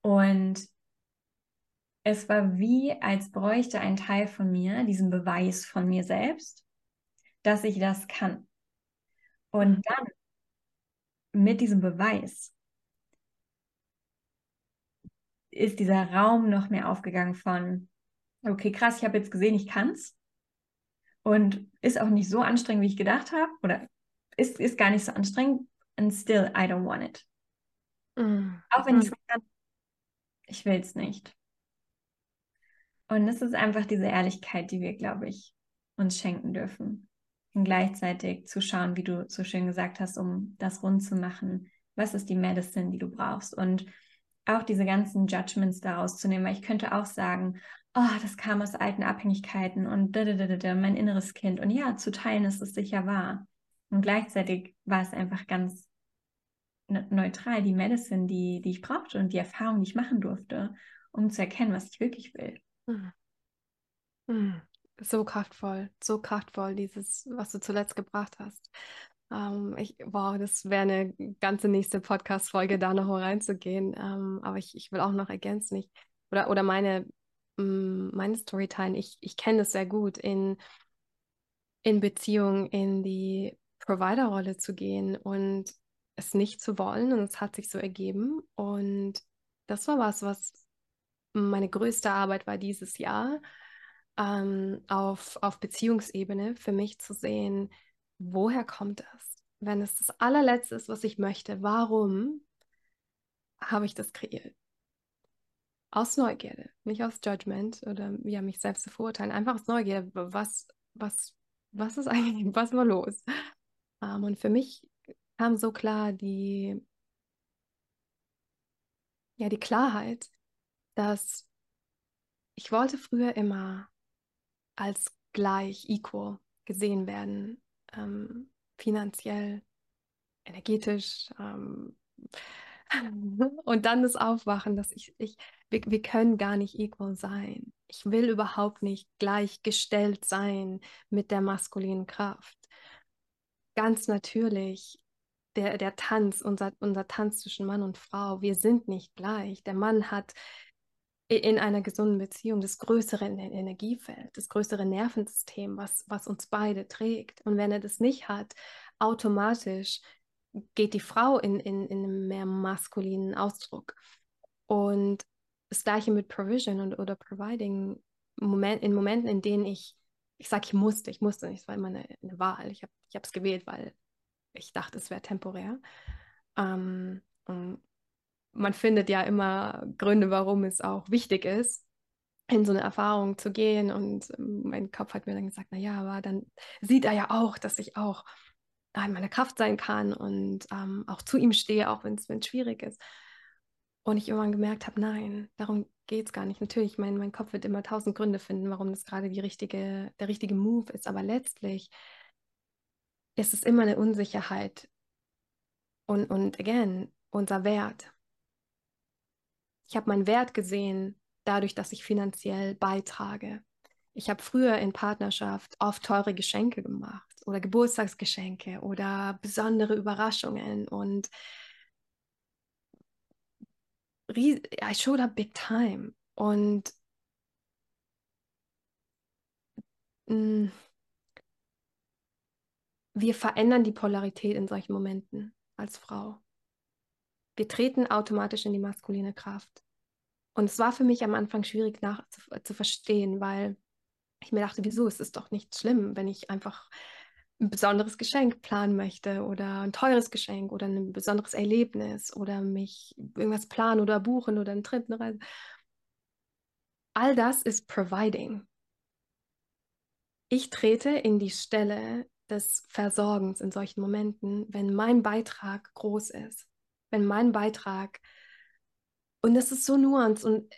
Und es war wie, als bräuchte ein Teil von mir diesen Beweis von mir selbst, dass ich das kann. Und dann mit diesem Beweis ist dieser Raum noch mehr aufgegangen von, okay, krass, ich habe jetzt gesehen, ich kann's. Und ist auch nicht so anstrengend, wie ich gedacht habe. Oder ist, ist gar nicht so anstrengend. And still, I don't want it. Mm. Auch wenn mm. ich es kann, ich will es nicht. Und es ist einfach diese Ehrlichkeit, die wir, glaube ich, uns schenken dürfen und gleichzeitig zu schauen, wie du so schön gesagt hast, um das rund zu machen, was ist die Medicine, die du brauchst und auch diese ganzen Judgments daraus zu nehmen, weil ich könnte auch sagen, oh, das kam aus alten Abhängigkeiten und mein inneres Kind und ja, zu teilen ist es sicher wahr und gleichzeitig war es einfach ganz ne-, neutral die Medicine, die, die ich brauchte und die Erfahrung, die ich machen durfte, um zu erkennen, was ich wirklich will. Hm. Hm. So kraftvoll, so kraftvoll, dieses, was du zuletzt gebracht hast. Ähm, ich, wow, das wäre eine ganze nächste Podcast-Folge, da noch reinzugehen. Ähm, aber ich, ich will auch noch ergänzen, ich, oder, oder meine, mm, meine Story teilen. Ich, ich kenne das sehr gut in in Beziehung in die Provider-Rolle zu gehen und es nicht zu wollen. Und es hat sich so ergeben. Und das war was, was meine größte Arbeit war dieses Jahr, ähm, auf, auf Beziehungsebene für mich zu sehen, woher kommt das? Wenn es das allerletzte ist, was ich möchte, warum habe ich das kreiert? Aus Neugierde, nicht aus Judgment oder ja, mich selbst zu verurteilen, einfach aus Neugierde. Was, was, was ist eigentlich, was war los? Ähm, und für mich kam so klar die, ja, die Klarheit, dass ich wollte früher immer als gleich, equal gesehen werden, ähm, finanziell, energetisch. Ähm, und dann das Aufwachen, dass ich, ich wir, wir können gar nicht equal sein. Ich will überhaupt nicht gleichgestellt sein mit der maskulinen Kraft. Ganz natürlich der, der Tanz, unser, unser Tanz zwischen Mann und Frau, wir sind nicht gleich. Der Mann hat in einer gesunden Beziehung das größere Energiefeld, das größere Nervensystem, was, was uns beide trägt. Und wenn er das nicht hat, automatisch geht die Frau in, in, in einen mehr maskulinen Ausdruck. Und das gleiche mit Provision und, oder Providing, Moment, in Momenten, in denen ich, ich sage, ich musste, ich musste nicht, es war immer eine, eine Wahl. Ich habe es gewählt, weil ich dachte, es wäre temporär. Ähm, man findet ja immer Gründe, warum es auch wichtig ist, in so eine Erfahrung zu gehen. Und ähm, mein Kopf hat mir dann gesagt, na ja, aber dann sieht er ja auch, dass ich auch in meiner Kraft sein kann und ähm, auch zu ihm stehe, auch wenn es schwierig ist. Und ich irgendwann gemerkt habe, nein, darum geht es gar nicht. Natürlich, mein, mein Kopf wird immer tausend Gründe finden, warum das gerade die richtige, der richtige Move ist. Aber letztlich ist es immer eine Unsicherheit. Und, und again, unser Wert. Ich habe meinen Wert gesehen dadurch, dass ich finanziell beitrage. Ich habe früher in Partnerschaft oft teure Geschenke gemacht oder Geburtstagsgeschenke oder besondere Überraschungen und I showed up big time und mm, wir verändern die Polarität in solchen Momenten als Frau. Wir treten automatisch in die maskuline Kraft. Und es war für mich am Anfang schwierig nach, zu, zu verstehen, weil ich mir dachte, wieso ist es doch nicht schlimm, wenn ich einfach ein besonderes Geschenk planen möchte oder ein teures Geschenk oder ein besonderes Erlebnis oder mich irgendwas planen oder buchen oder einen Trip, eine Reise. All das ist Providing. Ich trete in die Stelle des Versorgens in solchen Momenten, wenn mein Beitrag groß ist, wenn mein Beitrag, und das ist so nuanced und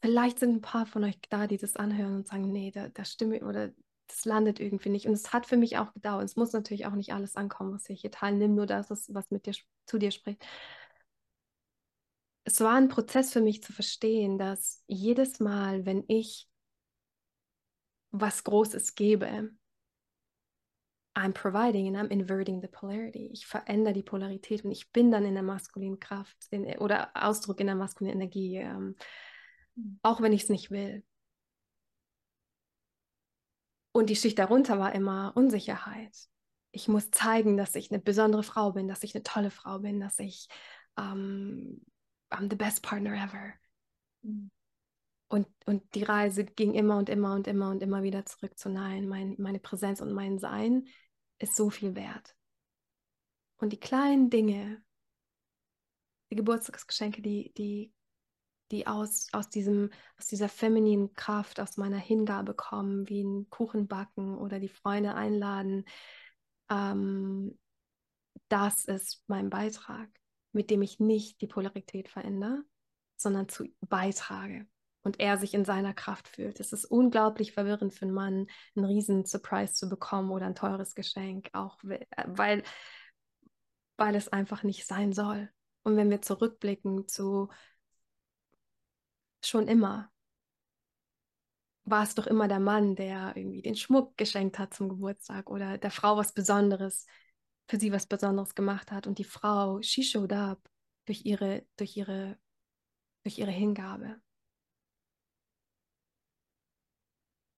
vielleicht sind ein paar von euch da, die das anhören und sagen, nee, da, da stimme oder das landet irgendwie nicht. Und es hat für mich auch gedauert. Es muss natürlich auch nicht alles ankommen, was ich hier teile. Nimm nur das, was mit dir zu dir spricht. Es war ein Prozess für mich zu verstehen, dass jedes Mal, wenn ich was Großes gebe, I'm providing and I'm inverting the polarity. Ich verändere die Polarität und ich bin dann in der maskulinen Kraft in, oder Ausdruck in der maskulinen Energie, ähm, auch wenn ich es nicht will. Und die Schicht darunter war immer Unsicherheit. Ich muss zeigen, dass ich eine besondere Frau bin, dass ich eine tolle Frau bin, dass ich ähm, I'm the best partner ever. Und, und die Reise ging immer und immer und immer und immer wieder zurück zu Nein. Mein, meine Präsenz und mein Sein ist so viel wert. Und die kleinen Dinge, die Geburtstagsgeschenke, die, die, die aus, aus, diesem, aus dieser femininen Kraft, aus meiner Hingabe kommen, wie ein Kuchen backen oder die Freunde einladen, ähm, das ist mein Beitrag, mit dem ich nicht die Polarität verändere, sondern zu beitrage und er sich in seiner Kraft fühlt. Es ist unglaublich verwirrend für einen Mann, einen riesen Surprise zu bekommen oder ein teures Geschenk, auch weil, weil es einfach nicht sein soll. Und wenn wir zurückblicken zu schon immer, war es doch immer der Mann, der irgendwie den Schmuck geschenkt hat zum Geburtstag oder der Frau was Besonderes, für sie was Besonderes gemacht hat. Und die Frau, she showed up durch ihre, durch ihre, durch ihre Hingabe.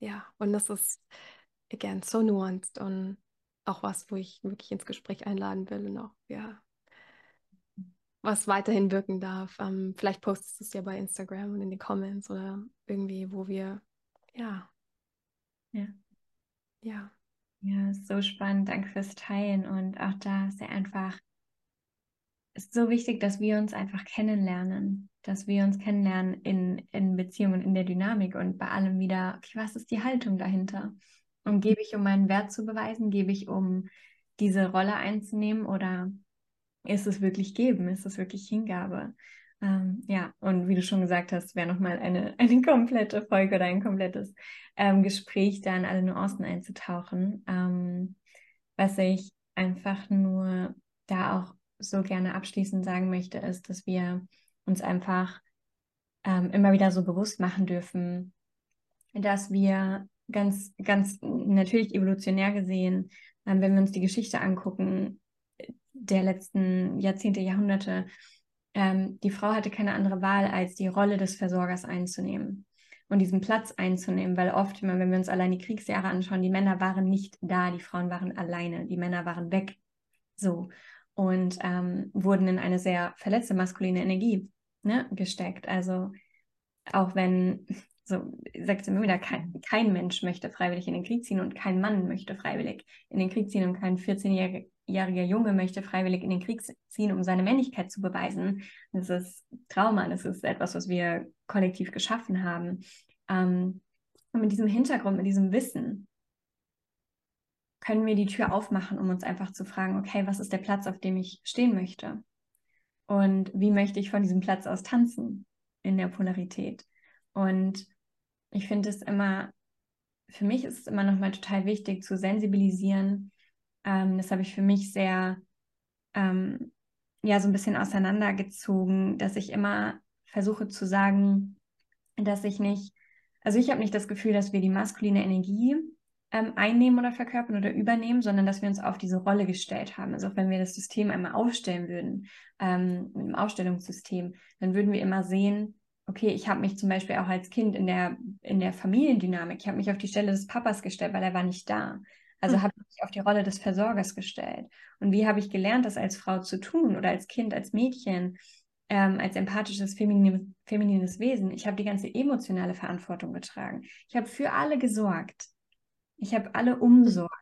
Ja, und das ist, again, so nuanced und auch was, wo ich wirklich ins Gespräch einladen will und auch, ja, was weiterhin wirken darf. Ähm, vielleicht postest du es ja bei Instagram und in den Comments oder irgendwie, wo wir, ja. Ja. Ja. Ja, so spannend. Danke fürs Teilen. Und auch da ist ja einfach ist so wichtig, dass wir uns einfach kennenlernen, dass wir uns kennenlernen in, in Beziehungen, in der Dynamik und bei allem wieder, okay, was ist die Haltung dahinter? Und gebe ich, um meinen Wert zu beweisen, gebe ich, um diese Rolle einzunehmen oder ist es wirklich geben, ist es wirklich Hingabe? Ähm, ja, und wie du schon gesagt hast, wäre nochmal eine, eine komplette Folge oder ein komplettes ähm, Gespräch, da in alle Nuancen einzutauchen. Ähm, was ich einfach nur da auch so gerne abschließend sagen möchte, ist, dass wir uns einfach ähm, immer wieder so bewusst machen dürfen, dass wir ganz, ganz natürlich evolutionär gesehen, ähm, wenn wir uns die Geschichte angucken, der letzten Jahrzehnte, Jahrhunderte, ähm, die Frau hatte keine andere Wahl, als die Rolle des Versorgers einzunehmen und diesen Platz einzunehmen, weil oft, wenn wir uns allein die Kriegsjahre anschauen, die Männer waren nicht da, die Frauen waren alleine, die Männer waren weg. So. Und ähm, wurden in eine sehr verletzte maskuline Energie ne, gesteckt. Also auch wenn so sagt sie immer wieder, kein, kein, Mensch möchte freiwillig in den Krieg ziehen und kein Mann möchte freiwillig in den Krieg ziehen und kein 14-jähriger Junge möchte freiwillig in den Krieg ziehen, um seine Männlichkeit zu beweisen. Das ist Trauma, das ist etwas, was wir kollektiv geschaffen haben. Ähm, und mit diesem Hintergrund, mit diesem Wissen, können wir die Tür aufmachen, um uns einfach zu fragen, okay, was ist der Platz, auf dem ich stehen möchte? Und wie möchte ich von diesem Platz aus tanzen in der Polarität? Und ich finde es immer, für mich ist es immer nochmal total wichtig zu sensibilisieren. Ähm, das habe ich für mich sehr, ähm, ja, so ein bisschen auseinandergezogen, dass ich immer versuche zu sagen, dass ich nicht, also ich habe nicht das Gefühl, dass wir die maskuline Energie ähm, einnehmen oder verkörpern oder übernehmen, sondern dass wir uns auf diese Rolle gestellt haben. Also auch wenn wir das System einmal aufstellen würden, ähm, mit dem Aufstellungssystem, dann würden wir immer sehen, okay, ich habe mich zum Beispiel auch als Kind in der, in der Familiendynamik, ich habe mich auf die Stelle des Papas gestellt, weil er war nicht da. Also mhm. habe ich mich auf die Rolle des Versorgers gestellt. Und wie habe ich gelernt, das als Frau zu tun oder als Kind, als Mädchen, ähm, als empathisches, feminines, feminines Wesen? Ich habe die ganze emotionale Verantwortung getragen. Ich habe für alle gesorgt. Ich habe alle umsorgt.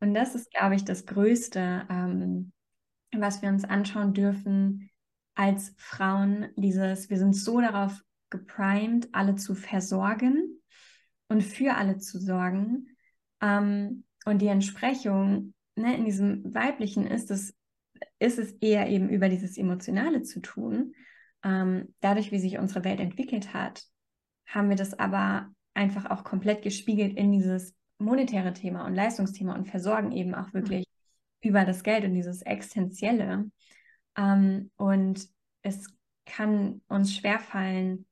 Und das ist, glaube ich, das Größte, ähm, was wir uns anschauen dürfen, als Frauen dieses, wir sind so darauf geprimed, alle zu versorgen und für alle zu sorgen. Ähm, und die Entsprechung ne, in diesem Weiblichen ist es, ist es eher eben über dieses Emotionale zu tun. Ähm, dadurch, wie sich unsere Welt entwickelt hat, haben wir das aber einfach auch komplett gespiegelt in dieses monetäre Thema und Leistungsthema und versorgen eben auch wirklich mhm. über das Geld und dieses Existenzielle. Ähm, und es kann uns schwerfallen,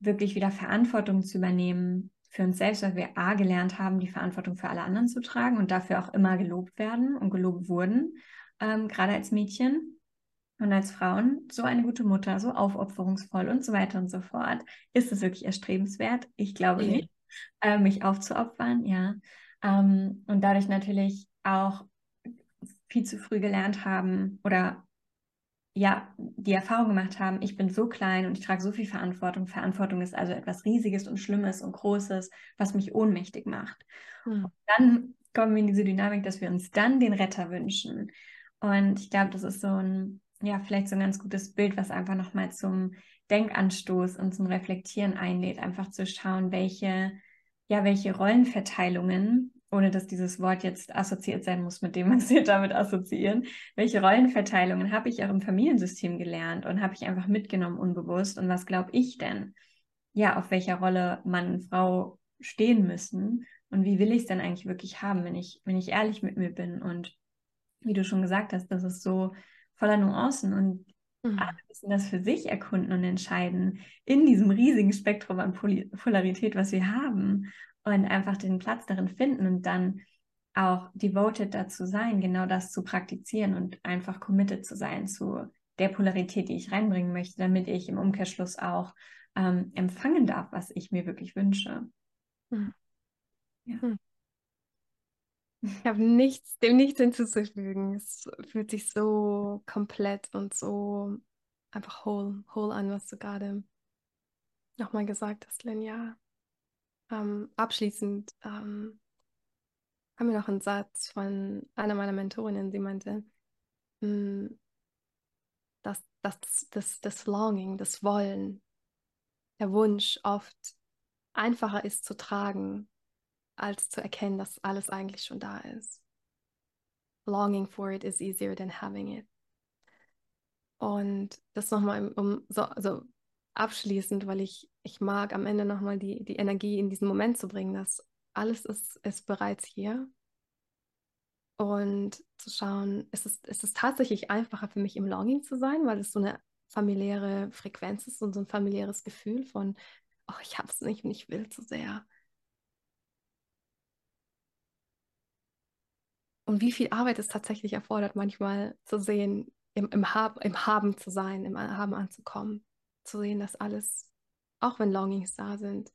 wirklich wieder Verantwortung zu übernehmen für uns selbst, weil wir A gelernt haben, die Verantwortung für alle anderen zu tragen und dafür auch immer gelobt werden und gelobt wurden, ähm, gerade als Mädchen und als Frauen. So eine gute Mutter, so aufopferungsvoll und so weiter und so fort. Ist es wirklich erstrebenswert? Ich glaube ja. nicht, äh, mich aufzuopfern, ja. Ähm, und dadurch natürlich auch viel zu früh gelernt haben oder ja, die Erfahrung gemacht haben, ich bin so klein und ich trage so viel Verantwortung. Verantwortung ist also etwas Riesiges und Schlimmes und Großes, was mich ohnmächtig macht. Hm. dann kommen wir in diese Dynamik, dass wir uns dann den Retter wünschen. Und ich glaube, das ist so ein, ja, vielleicht so ein ganz gutes Bild, was einfach nochmal zum Denkanstoß und zum Reflektieren einlädt, einfach zu schauen, welche, ja, welche Rollenverteilungen ohne dass dieses Wort jetzt assoziiert sein muss mit dem, was wir damit assoziieren. Welche Rollenverteilungen habe ich auch im Familiensystem gelernt und habe ich einfach mitgenommen unbewusst? Und was glaube ich denn? Ja, auf welcher Rolle Mann und Frau stehen müssen und wie will ich es denn eigentlich wirklich haben, wenn ich, wenn ich ehrlich mit mir bin und wie du schon gesagt hast, das ist so voller Nuancen und mhm. alle müssen das für sich erkunden und entscheiden in diesem riesigen Spektrum an Pol Polarität, was wir haben und einfach den Platz darin finden und dann auch devoted dazu sein, genau das zu praktizieren und einfach committed zu sein zu der Polarität, die ich reinbringen möchte, damit ich im Umkehrschluss auch ähm, empfangen darf, was ich mir wirklich wünsche. Hm. Ja. Hm. Ich habe nichts, dem nichts hinzuzufügen. Es fühlt sich so komplett und so einfach whole, whole an, was du gerade nochmal gesagt hast, Lynn. Ja. Ähm, abschließend ähm, haben wir noch einen Satz von einer meiner Mentorinnen, sie meinte, hm, dass, dass das, das Longing, das Wollen, der Wunsch oft einfacher ist zu tragen, als zu erkennen, dass alles eigentlich schon da ist. Longing for it is easier than having it. Und das nochmal um so also abschließend, weil ich, ich mag am Ende nochmal die, die Energie in diesen Moment zu bringen, dass alles ist, ist bereits hier. Und zu schauen, ist es, ist es tatsächlich einfacher für mich im Longing zu sein, weil es so eine familiäre Frequenz ist und so ein familiäres Gefühl von, oh, ich habe es nicht und ich will zu sehr. Und wie viel Arbeit es tatsächlich erfordert, manchmal zu sehen, im, im, Hab, im Haben zu sein, im Haben anzukommen, zu sehen, dass alles, auch wenn Longings da sind,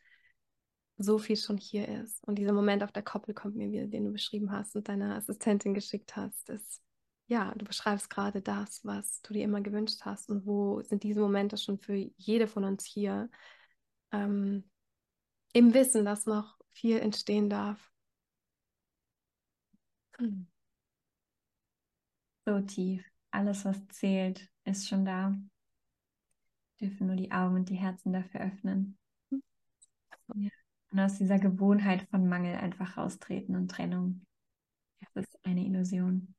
so viel schon hier ist. Und dieser Moment auf der Koppel kommt mir wieder, den du beschrieben hast und deiner Assistentin geschickt hast, ist, ja, du beschreibst gerade das, was du dir immer gewünscht hast und wo sind diese Momente schon für jede von uns hier, ähm, im Wissen, dass noch viel entstehen darf. Hm. So tief. Alles, was zählt, ist schon da. Wir dürfen nur die Augen und die Herzen dafür öffnen. Hm. Ja. Und aus dieser Gewohnheit von Mangel einfach raustreten und Trennung. Das ist eine Illusion.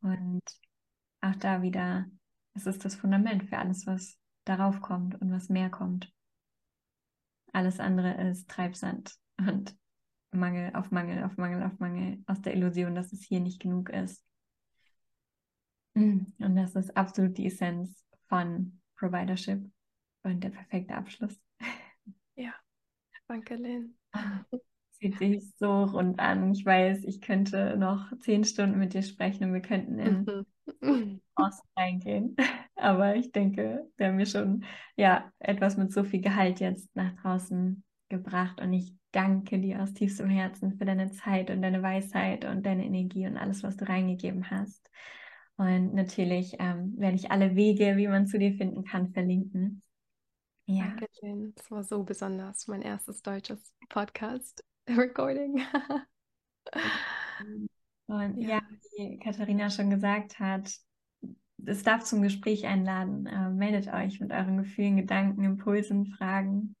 Und auch da wieder, es ist das Fundament für alles, was darauf kommt und was mehr kommt. Alles andere ist Treibsand und Mangel auf Mangel auf Mangel auf Mangel aus der Illusion, dass es hier nicht genug ist. Und das ist absolut die Essenz von Providership und der perfekte Abschluss. Ja, danke, Lynn. Sieht sich so rund an. Ich weiß, ich könnte noch zehn Stunden mit dir sprechen und wir könnten in mhm. Ost reingehen. Aber ich denke, wir haben mir schon ja etwas mit so viel Gehalt jetzt nach draußen gebracht und ich danke dir aus tiefstem Herzen für deine Zeit und deine Weisheit und deine Energie und alles, was du reingegeben hast. Und natürlich ähm, werde ich alle Wege, wie man zu dir finden kann, verlinken. Ja. Danke, Jen. Das war so besonders. Mein erstes deutsches Podcast-Recording. und ja. ja, wie Katharina schon gesagt hat, es darf zum Gespräch einladen. Äh, meldet euch mit euren Gefühlen, Gedanken, Impulsen, Fragen.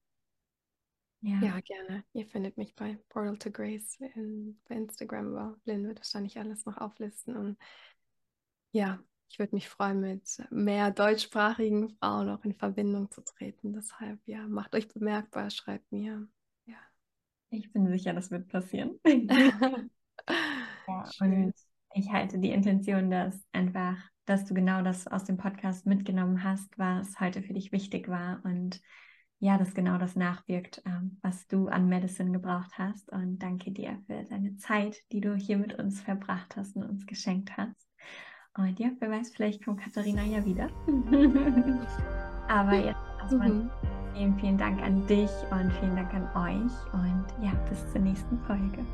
Ja. ja, gerne. Ihr findet mich bei Portal to Grace in, bei Instagram. Aber Lynn wird wahrscheinlich alles noch auflisten. Und ja, ich würde mich freuen, mit mehr deutschsprachigen Frauen auch in Verbindung zu treten. Deshalb, ja, macht euch bemerkbar, schreibt mir. Ja. Ich bin sicher, das wird passieren. ja, und ich halte die Intention, dass einfach, dass du genau das aus dem Podcast mitgenommen hast, was heute für dich wichtig war und ja, dass genau das nachwirkt, ähm, was du an Medicine gebraucht hast. Und danke dir für deine Zeit, die du hier mit uns verbracht hast und uns geschenkt hast. Und ja, wer weiß, vielleicht kommt Katharina ja wieder. Aber jetzt erstmal mhm. vielen, vielen Dank an dich und vielen Dank an euch. Und ja, bis zur nächsten Folge.